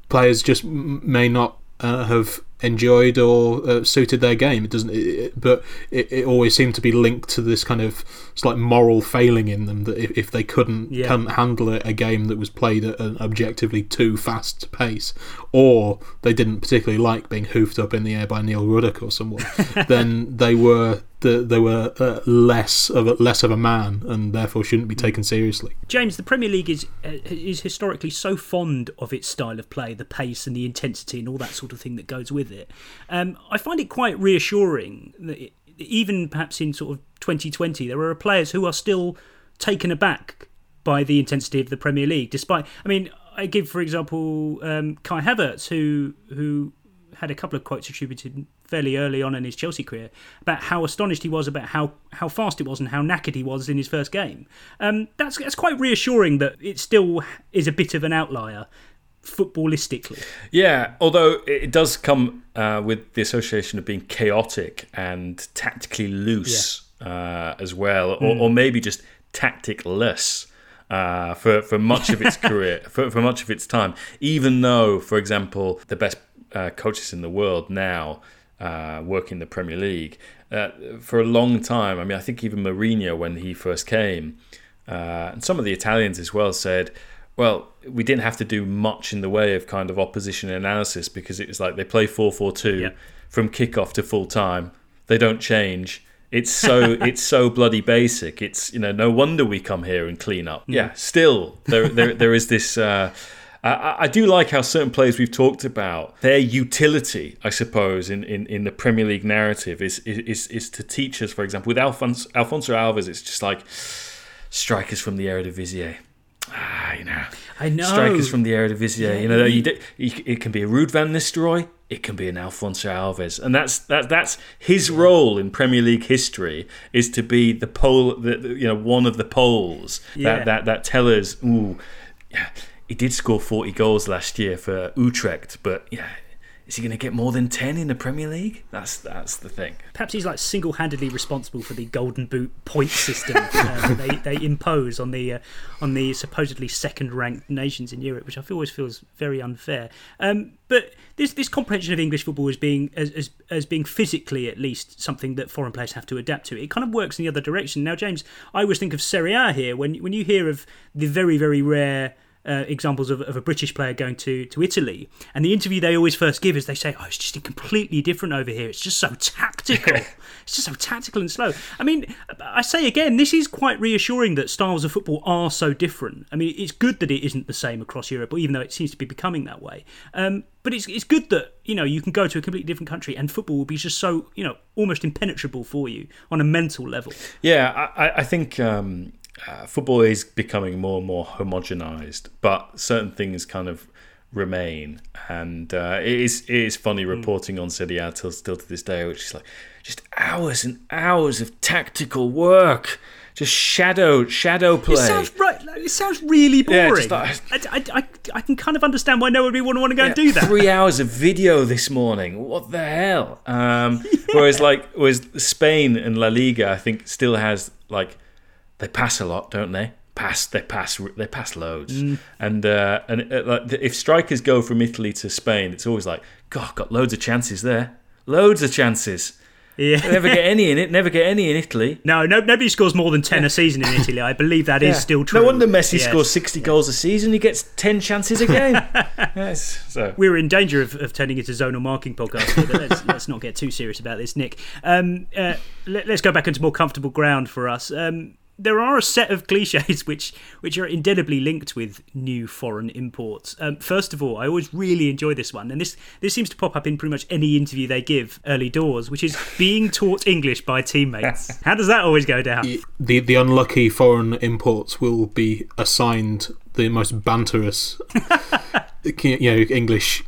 players just may not uh, have enjoyed or uh, suited their game. It doesn't, it, but it, it always seemed to be linked to this kind of like moral failing in them that if, if they couldn't, yeah. couldn't handle a, a, game that was played at an objectively too fast pace, or they didn't particularly like being hoofed up in the air by Neil Ruddock or someone, then they were the, they were uh, less of a, less of a man and therefore shouldn't be taken seriously. James, the Premier League is uh, is historically so fond of its style of play, the pace and the intensity and all that sort of thing that goes with it. Um, I find it quite reassuring that it, even perhaps in sort of 2020, there are players who are still taken aback by the intensity of the Premier League. Despite, I mean, I give for example um, Kai Havertz, who who had a couple of quotes attributed fairly early on in his Chelsea career about how astonished he was about how, how fast it was and how knackered he was in his first game. Um, that's that's quite reassuring that it still is a bit of an outlier footballistically. Yeah, although it does come uh, with the association of being chaotic and tactically loose yeah. uh, as well, or, mm. or, maybe just tacticless. Uh, for for much of its career, for, for much of its time, even though, for example, the best uh, coaches in the world now uh, work in the Premier League. Uh, for a long time, I mean, I think even Mourinho, when he first came, uh, and some of the Italians as well, said, well, we didn't have to do much in the way of kind of opposition analysis because it was like they play 4 4 2 from kickoff to full time. They don't change. It's so it's so bloody basic. It's you know no wonder we come here and clean up. Mm. Yeah, still there there there is this uh, I, I, do like how certain players we've talked about, their utility, I suppose, in, in, in the Premier League narrative is, is, is to teach us, for example, with Alfonso, Alfonso Alves, it's just like strikers from the Eredivisie. Ah, you know, I know strikers from the Eredivisie. Yeah, you know, you, it can be a Ruud van Nistelrooy, it can be an Alfonso Alves, and that's that. That's his role in Premier League history is to be the pole, the, you know, one of the poles yeah. that that that tell us, ooh, yeah he did score 40 goals last year for Utrecht, but yeah, is he going to get more than 10 in the Premier League? That's that's the thing. Perhaps he's like single-handedly responsible for the Golden Boot point system uh, they, they impose on the uh, on the supposedly second-ranked nations in Europe, which I feel always feels very unfair. Um, but this this comprehension of English football as being as, as as being physically at least something that foreign players have to adapt to. It kind of works in the other direction. Now, James, I always think of Serie A here when when you hear of the very very rare uh, examples of, of, a British player going to, to Italy. And the interview they always first give is they say, oh, it's just completely different over here. It's just so tactical. it's just so tactical and slow. I mean, I say again, this is quite reassuring that styles of football are so different. I mean, it's good that it isn't the same across Europe, even though it seems to be becoming that way. Um, but it's, it's good that, you know, you can go to a completely different country and football will be just so, you know, almost impenetrable for you on a mental level. Yeah, I, I think... Um uh, football is becoming more and more homogenized, but certain things kind of remain. And uh, it is it is funny hmm. reporting on Serie A till still to this day, which is like just hours and hours of tactical work. Just shadow shadow play. It sounds right. It sounds really boring. Yeah, like, I, I, I, I, can kind of understand why nobody would want to go yeah, and do that. Three hours of video this morning. What the hell? Um, yeah. Whereas like whereas Spain and La Liga, I think still has like they pass a lot, don't they? Pass, they pass, they pass loads. Mm. And uh, and uh, like if strikers go from Italy to Spain, it's always like, God, got loads of chances there, loads of chances. Yeah. never get any in it. Never get any in Italy. No, no, nobody scores more than ten a season in Italy. I believe that is Yeah. still true. No wonder Messi Yes. scores 60 goals a season. He gets 10 chances a game. yes. So We're in danger of, of turning into zonal marking podcast, here, but let's, let's not get too serious about this, Nick. Um, uh, let, us go back into more comfortable ground for us. Um, there are a set of cliches which which are indelibly linked with new foreign imports. Um, first of all, I always really enjoy this one, and this this seems to pop up in pretty much any interview they give early doors, which is being taught English by teammates. How does that always go down? The the unlucky foreign imports will be assigned the most banterous, you know, English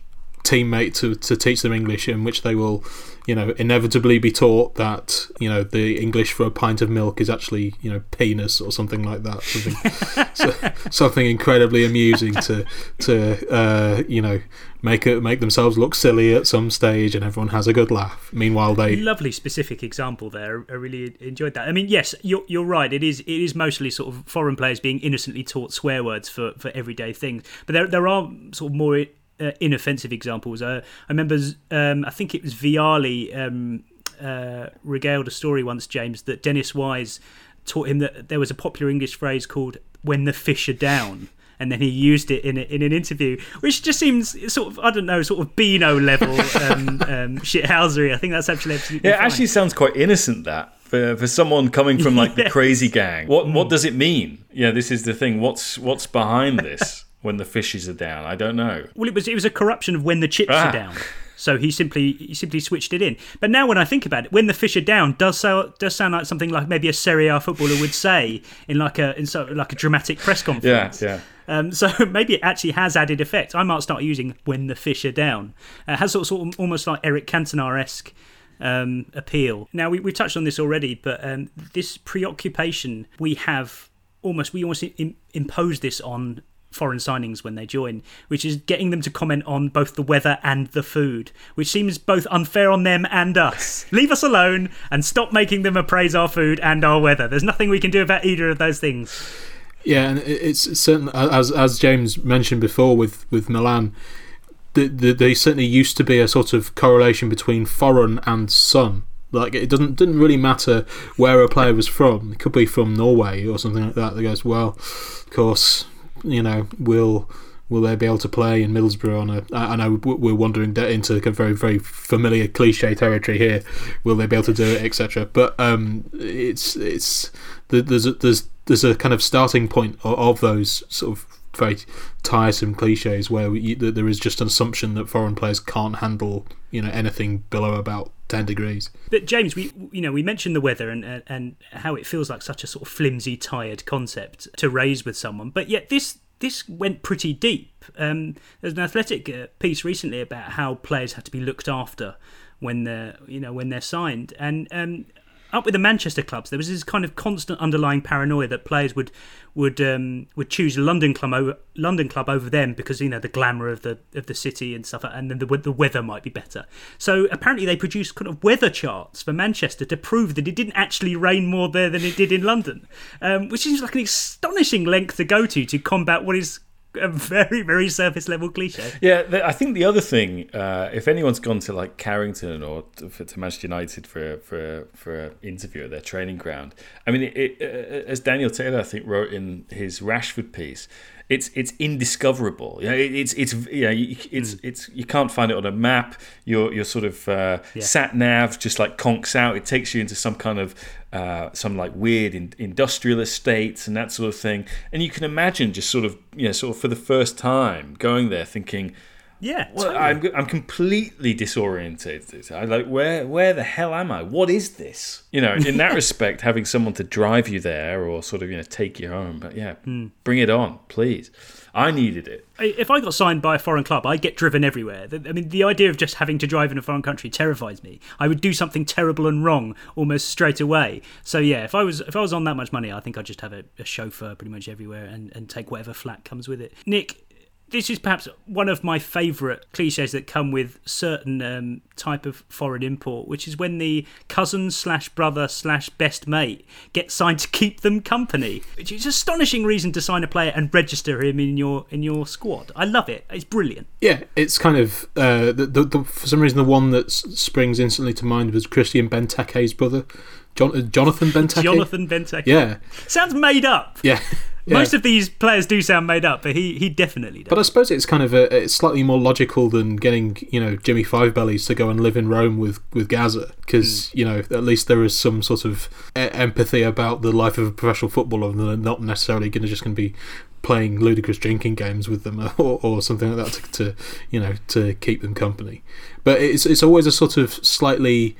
teammate to, to teach them English, in which they will, you know, inevitably be taught that you know the English for a pint of milk is actually you know penis or something like that, something so, something incredibly amusing to to uh, you know make it make themselves look silly at some stage, and everyone has a good laugh. Meanwhile, they lovely specific example there. I really enjoyed that. I mean, yes, you're you're right. It is it is mostly sort of foreign players being innocently taught swear words for, for everyday things, but there there are sort of more uh, inoffensive examples. Uh, I remember, um, I think it was Vialli um, uh, regaled a story once, James, that Dennis Wise taught him that there was a popular English phrase called "when the fish are down." And then he used it in a, in an interview, which just seems sort of I don't know, sort of Beano level um, um, shithousery. I think that's actually absolutely yeah, it fine. actually sounds quite innocent that for, for someone coming from like the crazy gang. What Mm. what does it mean? Yeah, this is the thing. What's what's behind this when the fishes are down? I don't know. Well, it was it was a corruption of when the chips Ah. are down. So he simply he simply switched it in. But now when I think about it, when the fish are down does so, does sound like something like maybe a Serie A footballer would say in like a in so, like a dramatic press conference. yeah. Um, so maybe it actually has added effect. I might start using when the fish are down. Uh, it has sort of, sort of almost like Eric Cantona esque um, appeal. Now we, we've touched on this already, but um, this preoccupation we have almost we almost Im- impose this on foreign signings when they join, which is getting them to comment on both the weather and the food, which seems both unfair on them and us. Leave us alone and stop making them appraise our food and our weather. There's nothing we can do about either of those things. Yeah, and it's certain as as James mentioned before with with Milan, the, the, they certainly used to be a sort of correlation between foreign and sun. Like it doesn't didn't really matter where a player was from. It could be from Norway or something like that. That goes well. Of course, you know, will will they be able to play in Middlesbrough on a? I know we're wandering de- into a very very familiar cliche territory here. Will they be able to do it, etc. But um, it's it's th- there's a, there's there's a kind of starting point of those sort of very tiresome cliches where that there is just an assumption that foreign players can't handle you know anything below about ten degrees. But James, we you know we mentioned the weather and and- and how it feels like such a sort of flimsy, tired concept to raise with someone, but yet this this went pretty deep. Um, there's an athletic uh, piece recently about how players have to be looked after when they're you know when they're signed, and um, up with the Manchester clubs, there was this kind of constant underlying paranoia that players would would um, would choose a London club over London club over them because you know the glamour of the of the city and stuff, and then the the weather might be better. So apparently they produced kind of weather charts for Manchester to prove that it didn't actually rain more there than it did in London, um, which seems like an astonishing length to go to to combat what is a very very surface level cliche. Yeah, the, I think the other thing, uh, if anyone's gone to like Carrington or to, for, to Manchester United for for for an interview at their training ground, I mean, it, it, uh, as Daniel Taylor I think wrote in his Rashford piece, it's it's indiscoverable. You know, it, it's it's yeah, you, it's it's you can't find it on a map. Your your sort of uh, Yeah. sat nav just like conks out. It takes you into some kind of uh, some like weird in, industrial estates and that sort of thing. And you can imagine just sort of you know sort of for the first time going there thinking. Yeah, Well, totally. I'm I'm completely disorientated. I like where where the hell am I? What is this? You know, in that respect, having someone to drive you there or sort of you know take you home. But yeah, Hmm. bring it on, please. I needed it. if I got signed by a foreign club, I'd get driven everywhere. I mean, the idea of just having to drive in a foreign country terrifies me. I would do something terrible and wrong almost straight away. So yeah, if I was if I was on that much money, I think I'd just have a, a chauffeur pretty much everywhere and, and take whatever flat comes with it. Nick, this is perhaps one of my favourite cliches that come with certain um, type of foreign import, which is when the cousin slash brother slash best mate gets signed to keep them company, which is an astonishing reason to sign a player and register him in your in your squad. I love it. It's brilliant. Yeah, it's kind of uh, the, the, the, for some reason the one that springs instantly to mind was Christian Benteke's brother, John, uh, Jonathan Benteke. Jonathan Benteke. Yeah, sounds made up. Yeah. Yeah. Most of these players do sound made up, but he, he definitely does. But I suppose it's kind of a, it's slightly more logical than getting you know Jimmy Five Bellies to go and live in Rome with with Gazza because mm. you know at least there is some sort of empathy about the life of a professional footballer and they're not necessarily going to just going to be playing ludicrous drinking games with them or, or something like that to, to, you know to keep them company. But it's it's always a sort of slightly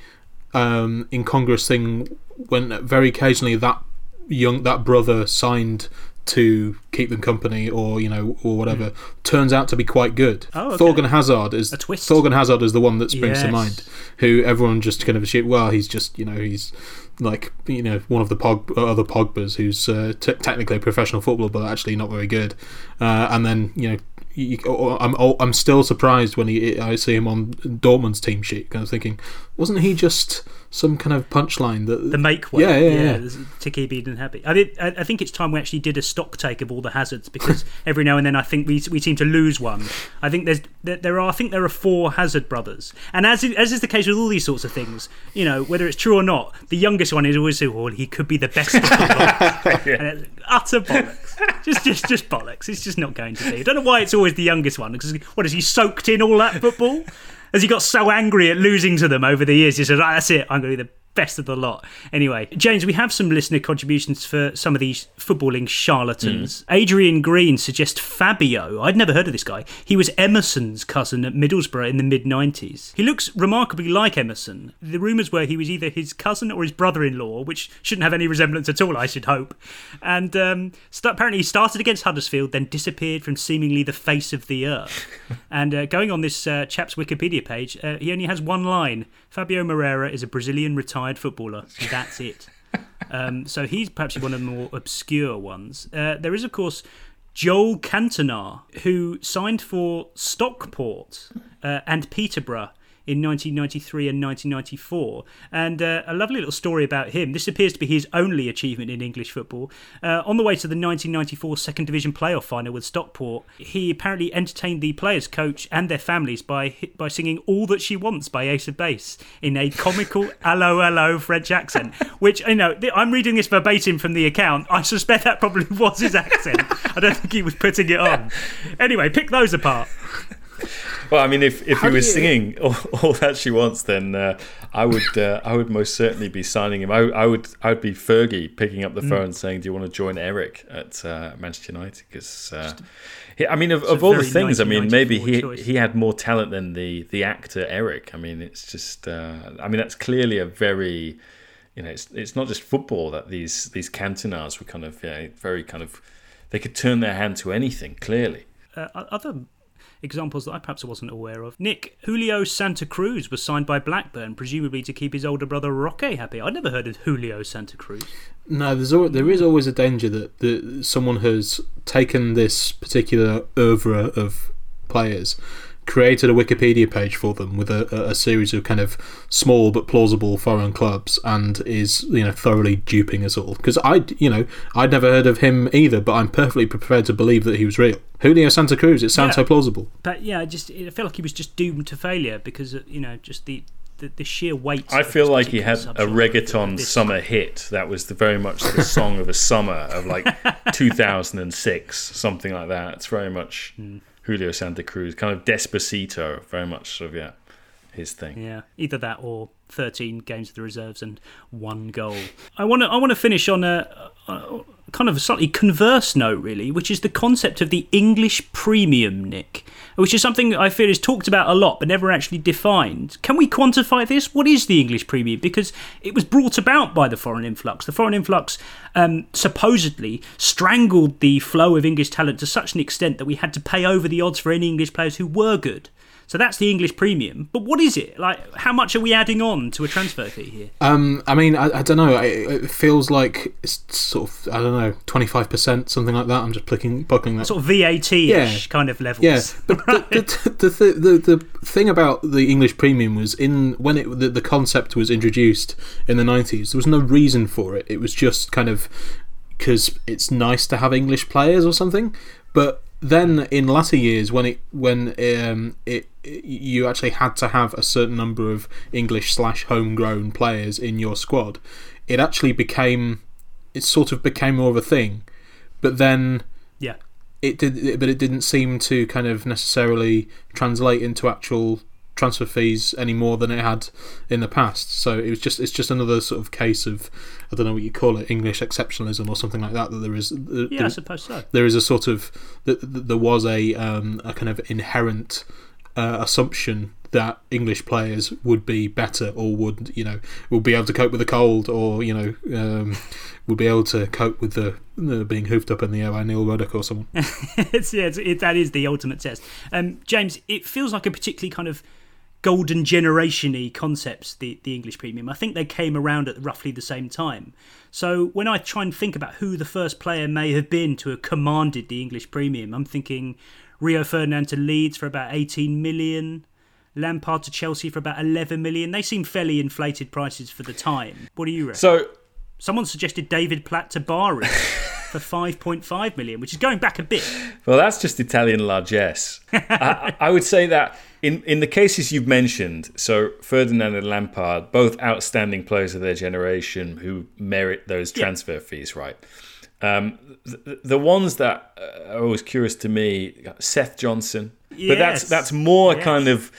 um, incongruous thing when very occasionally that young that brother signed to keep them company or you know or whatever mm. turns out to be quite good. Oh, okay. Thorgan Hazard is a twist. Thorgan Hazard is the one that springs yes. to mind, who everyone just kind of assume. Well, he's just you know he's like you know one of the Pog, other Pogbas who's uh, t- technically a professional footballer but actually not very good, uh, and then you know you, I'm I'm still surprised when he I see him on Dortmund's team sheet, kind of thinking, wasn't he just some kind of punchline that the make one? Yeah, yeah, yeah. yeah. To keep Eden happy. I did. I, I think it's time we actually did a stock take of all the hazards because every now and then I think we we seem to lose one. I think there's there, there are I think there are four Hazard brothers, and as as is the case with all these sorts of things, you know whether it's true or not, the youngest one is always oh he could be the best. yeah. Utter bollocks. just just just bollocks. It's just not going to be. I don't know why it's always the youngest one because what has he soaked in all that football? Has he got so angry at losing to them over the years? He said, right, "That's it. I'm going to be the best of the lot. Anyway, James, we have some listener contributions for some of these footballing charlatans. Mm. Adrian Green suggests Fabio. I'd never heard of this guy. He was Emerson's cousin at Middlesbrough in the mid 90s. He looks remarkably like Emerson. The rumours were he was either his cousin or his brother in law, which shouldn't have any resemblance at all, I should hope. And um, st- apparently he started against Huddersfield, then disappeared from seemingly the face of the earth. and uh, going on this uh, chap's Wikipedia page, uh, he only has one line Fabio Moreira is a Brazilian retired footballer. That's it. um, so he's perhaps one of the more obscure ones. Uh, there is, of course, Joel Cantona, who signed for Stockport uh, and Peterborough in 1993 and 1994. And uh, a lovely little story about him. This appears to be his only achievement in English football. Uh, on the way to the 1994 Second Division playoff final with Stockport, he apparently entertained the players, coach, and their families by by singing "All That She Wants" by Ace of Base in a comical "Allo Allo" French accent. Which you know, I'm reading this verbatim from the account. I suspect that probably was his accent. I don't think he was putting it on. Anyway, pick those apart. Well, I mean, if, if he was you... singing all, all, that she wants, then uh, I would uh, I would most certainly be signing him. I, I would I would be Fergie picking up the mm. phone saying, "Do you want to join Eric at uh, Manchester United?" Because uh, I mean, of, of all the things, I mean, maybe he choice. he had more talent than the the actor Eric. I mean, it's just uh, I mean, that's clearly a very you know, it's it's not just football that these these Cantonas were kind of yeah, very kind of they could turn their hand to anything. Clearly, uh, other examples that I perhaps wasn't aware of. Nick, Julio Santa Cruz was signed by Blackburn, presumably to keep his older brother Roque happy. I'd never heard of Julio Santa Cruz. No, there's there is always a danger that, that someone has taken this particular oeuvre of players created a Wikipedia page for them with a, a, series of kind of small but plausible foreign clubs and is you know thoroughly duping us all because I you know I'd never heard of him either but I'm perfectly prepared to believe that he was real Julio Santa Cruz it sounds yeah, so plausible but yeah I just I feel like he was just doomed to failure because you know just the the, the, sheer weight. I feel like he had a reggaeton summer hit that was the, very much the song of a summer of like 2006, something like that. It's very much mm. Julio Santa Cruz, kind of Despacito, very much sort of yeah, his thing. Yeah, either that or 13 games of the reserves and one goal. I want to I want to finish on a, kind of a slightly converse note, really, which is the concept of the English premium, Nick, which is something I feel is talked about a lot but never actually defined. Can we quantify this? What is the English premium? Because it was brought about by the foreign influx. The foreign influx um, supposedly strangled the flow of English talent to such an extent that we had to pay over the odds for any English players who were good. So that's the English premium. But what is it? Like, how much are we adding on to a transfer fee here? Um, I mean, I, I don't know. It, it feels like it's sort of I don't know, twenty five percent, something like that. I'm just plucking, buckling that sort of VAT ish Yeah. kind of levels. Yeah, but the, the, the, the, the, the thing about the English premium was in when it the, the concept was introduced in the nineties. There was no reason for it. It was just kind of because it's nice to have English players or something. But then in latter years, when it when um, it you actually had to have a certain number of English slash homegrown players in your squad, it actually became it sort of became more of a thing. But then Yeah. it did, but it didn't seem to kind of necessarily translate into actual transfer fees any more than it had in the past. So it was just it's just another sort of case of I don't know what you call it English exceptionalism or something like that. That there is there, Yeah, I suppose so. There is a sort of that there was a um, a kind of inherent uh, assumption that English players would be better or would you know would be able to cope with the cold or you know um, would be able to cope with the, the being hoofed up in the air by Neil Ruddock or someone. it's, yeah, it's, it, that is the ultimate test. Um, James, it feels like a particularly kind of golden generation-y concepts, the, the English premium. I think they came around at roughly the same time. So when I try and think about who the first player may have been to have commanded the English premium, I'm thinking Rio Ferdinand to Leeds for about 18 million. Lampard to Chelsea for about 11 million. They seem fairly inflated prices for the time. What do you reckon? So, someone suggested David Platt to Bari for 5.5 million, which is going back a bit. Well, that's just Italian largesse. I, I would say that in, in the cases you've mentioned, so Ferdinand and Lampard, both outstanding players of their generation who merit those transfer fees, right? Um, the, the ones that are always curious to me, Seth Johnson, but that's that's more Yes. kind of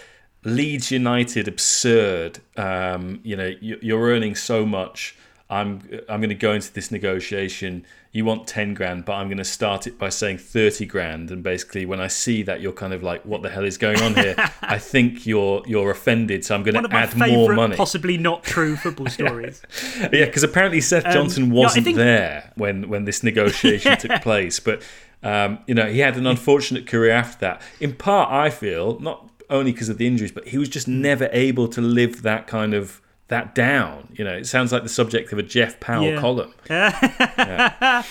Leeds United absurd. Um, you know, you, you're earning so much. I'm I'm going to go into this negotiation. You want ten grand, but I'm going to start it by saying thirty grand. And basically, when I see that you're kind of like, what the hell is going on here? I think you're you're offended, so I'm going One to add more money. possibly not true football stories. Yeah, because apparently Seth Um, Johnson yeah, I wasn't think- there when when this negotiation took place, but um, you know he had an unfortunate career after that. In part, I feel not only because of the injuries, but he was just never able to live that kind of that down. You know, it sounds like the subject of a Jeff Powell Yeah. column. I,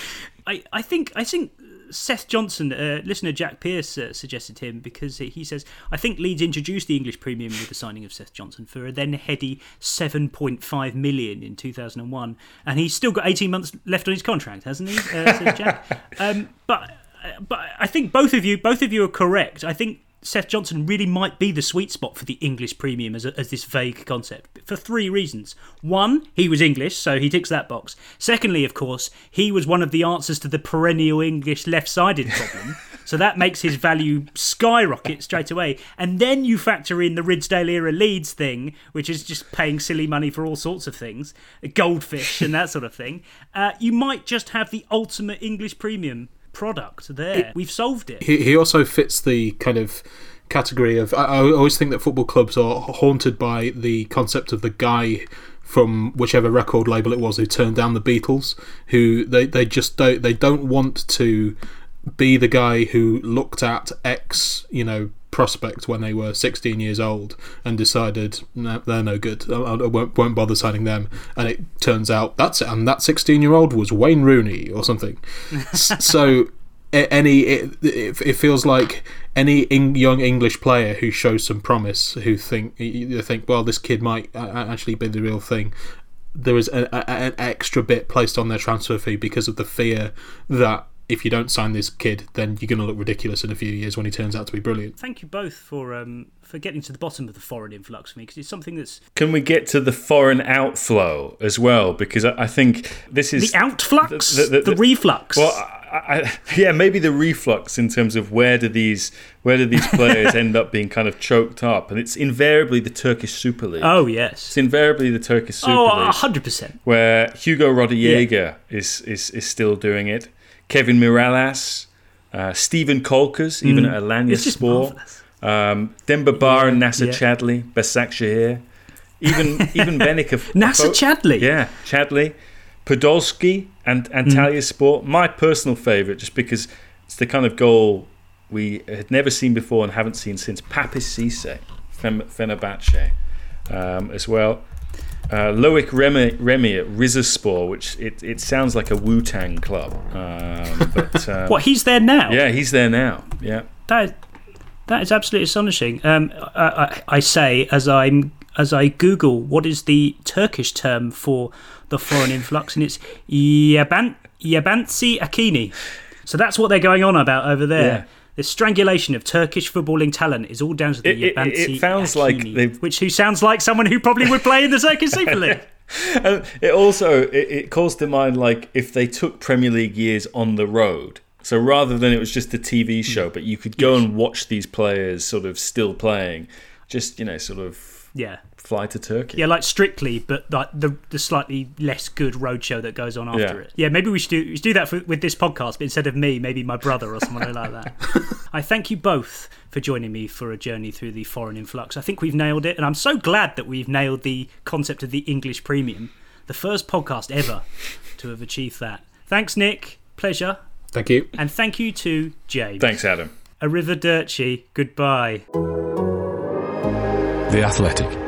I think I think Seth Johnson, uh, listener Jack Pierce uh, suggested him because he says I think Leeds introduced the English premium with the signing of Seth Johnson for a then heady 7.5 million in 2001, and he's still got 18 months left on his contract, hasn't he? Uh, says Jack. Um, but but I think both of you both of you are correct. I think. Seth Johnson really might be the sweet spot for the English premium as, a, as this vague concept for three reasons. One, he was English, so he ticks that box. Secondly, of course, he was one of the answers to the perennial English left sided problem, so that makes his value skyrocket straight away. And then you factor in the Ridsdale era Leeds thing, which is just paying silly money for all sorts of things, goldfish and that sort of thing. Uh, you might just have the ultimate English premium product there. We've solved it. He, he also fits the kind of category of. I, I always think that football clubs are haunted by the concept of the guy from whichever record label it was who turned down the Beatles, who they, they just don't they don't want to be the guy who looked at X, you know, prospect when they were 16 years old and decided no, they're no good. I, I won't, won't bother signing them. And it turns out that's it. And that 16 year old was Wayne Rooney or something. So any it, it, it feels like any in, young English player who shows some promise, who think you think, well, this kid might actually be the real thing. There is a, a, an extra bit placed on their transfer fee because of the fear that if you don't sign this kid, then you're going to look ridiculous in a few years when he turns out to be brilliant. Thank you both for um, for getting to the bottom of the foreign influx for me because it's something that's Can we get to the foreign outflow as well? Because I, I think this is the outflux, the, reflux. Well, I, I, yeah, maybe the reflux in terms of where do these where do these players end up being kind of choked up, and it's invariably the Turkish Super League. Oh yes, it's invariably the Turkish Super League. Oh, League. hundred percent. Where Hugo Rodallega is, is is still doing it. Kevin Mirallas, uh, Steven Caulkers, even Mm. at Alanyaspor. Um, Demba Ba and Nacer yeah. Chadli, Basak Shahir, even even Benik of Nacer Chadli? yeah, Chadli, Podolski and Mm. Antalyaspor. My personal favourite, just because it's the kind of goal we had never seen before and haven't seen since Papiss Cissé, Fenerbahce, um, as well. Uh, Loic Remy, Remy at Rizespor, which it, it sounds like a Wu Tang club. Um, but um, What, he's there now? Yeah, he's there now. Yeah. That that is absolutely astonishing. Um, I, I, I say as I'm as I Google what is the Turkish term for the foreign influx, and it's Yaban Yabansi Akini. So that's what they're going on about over there. The strangulation of Turkish footballing talent is all down to the It- it- Yabansi it sounds like they've- which who sounds like someone who probably would play in the Turkish Super League. And it also it, it calls to mind like if they took Premier League years on the road. So rather than it was just a TV mm. show, but you could go and watch these players sort of still playing, just you know, sort of Yeah. Fly to Turkey. Yeah, like Strictly, but like the the slightly less good roadshow that goes on after Yeah. it. Yeah, maybe we should do, we should do that for, with this podcast, but instead of me, maybe my brother or someone like that. I thank you both for joining me for a journey through the foreign influx. I think we've nailed it, and I'm so glad that we've nailed the concept of the English premium, the first podcast ever to have achieved that. Thanks, Nick. Pleasure. Thank you. And thank you to James. Thanks, Adam. A River Arrivederci. Goodbye. The Athletic.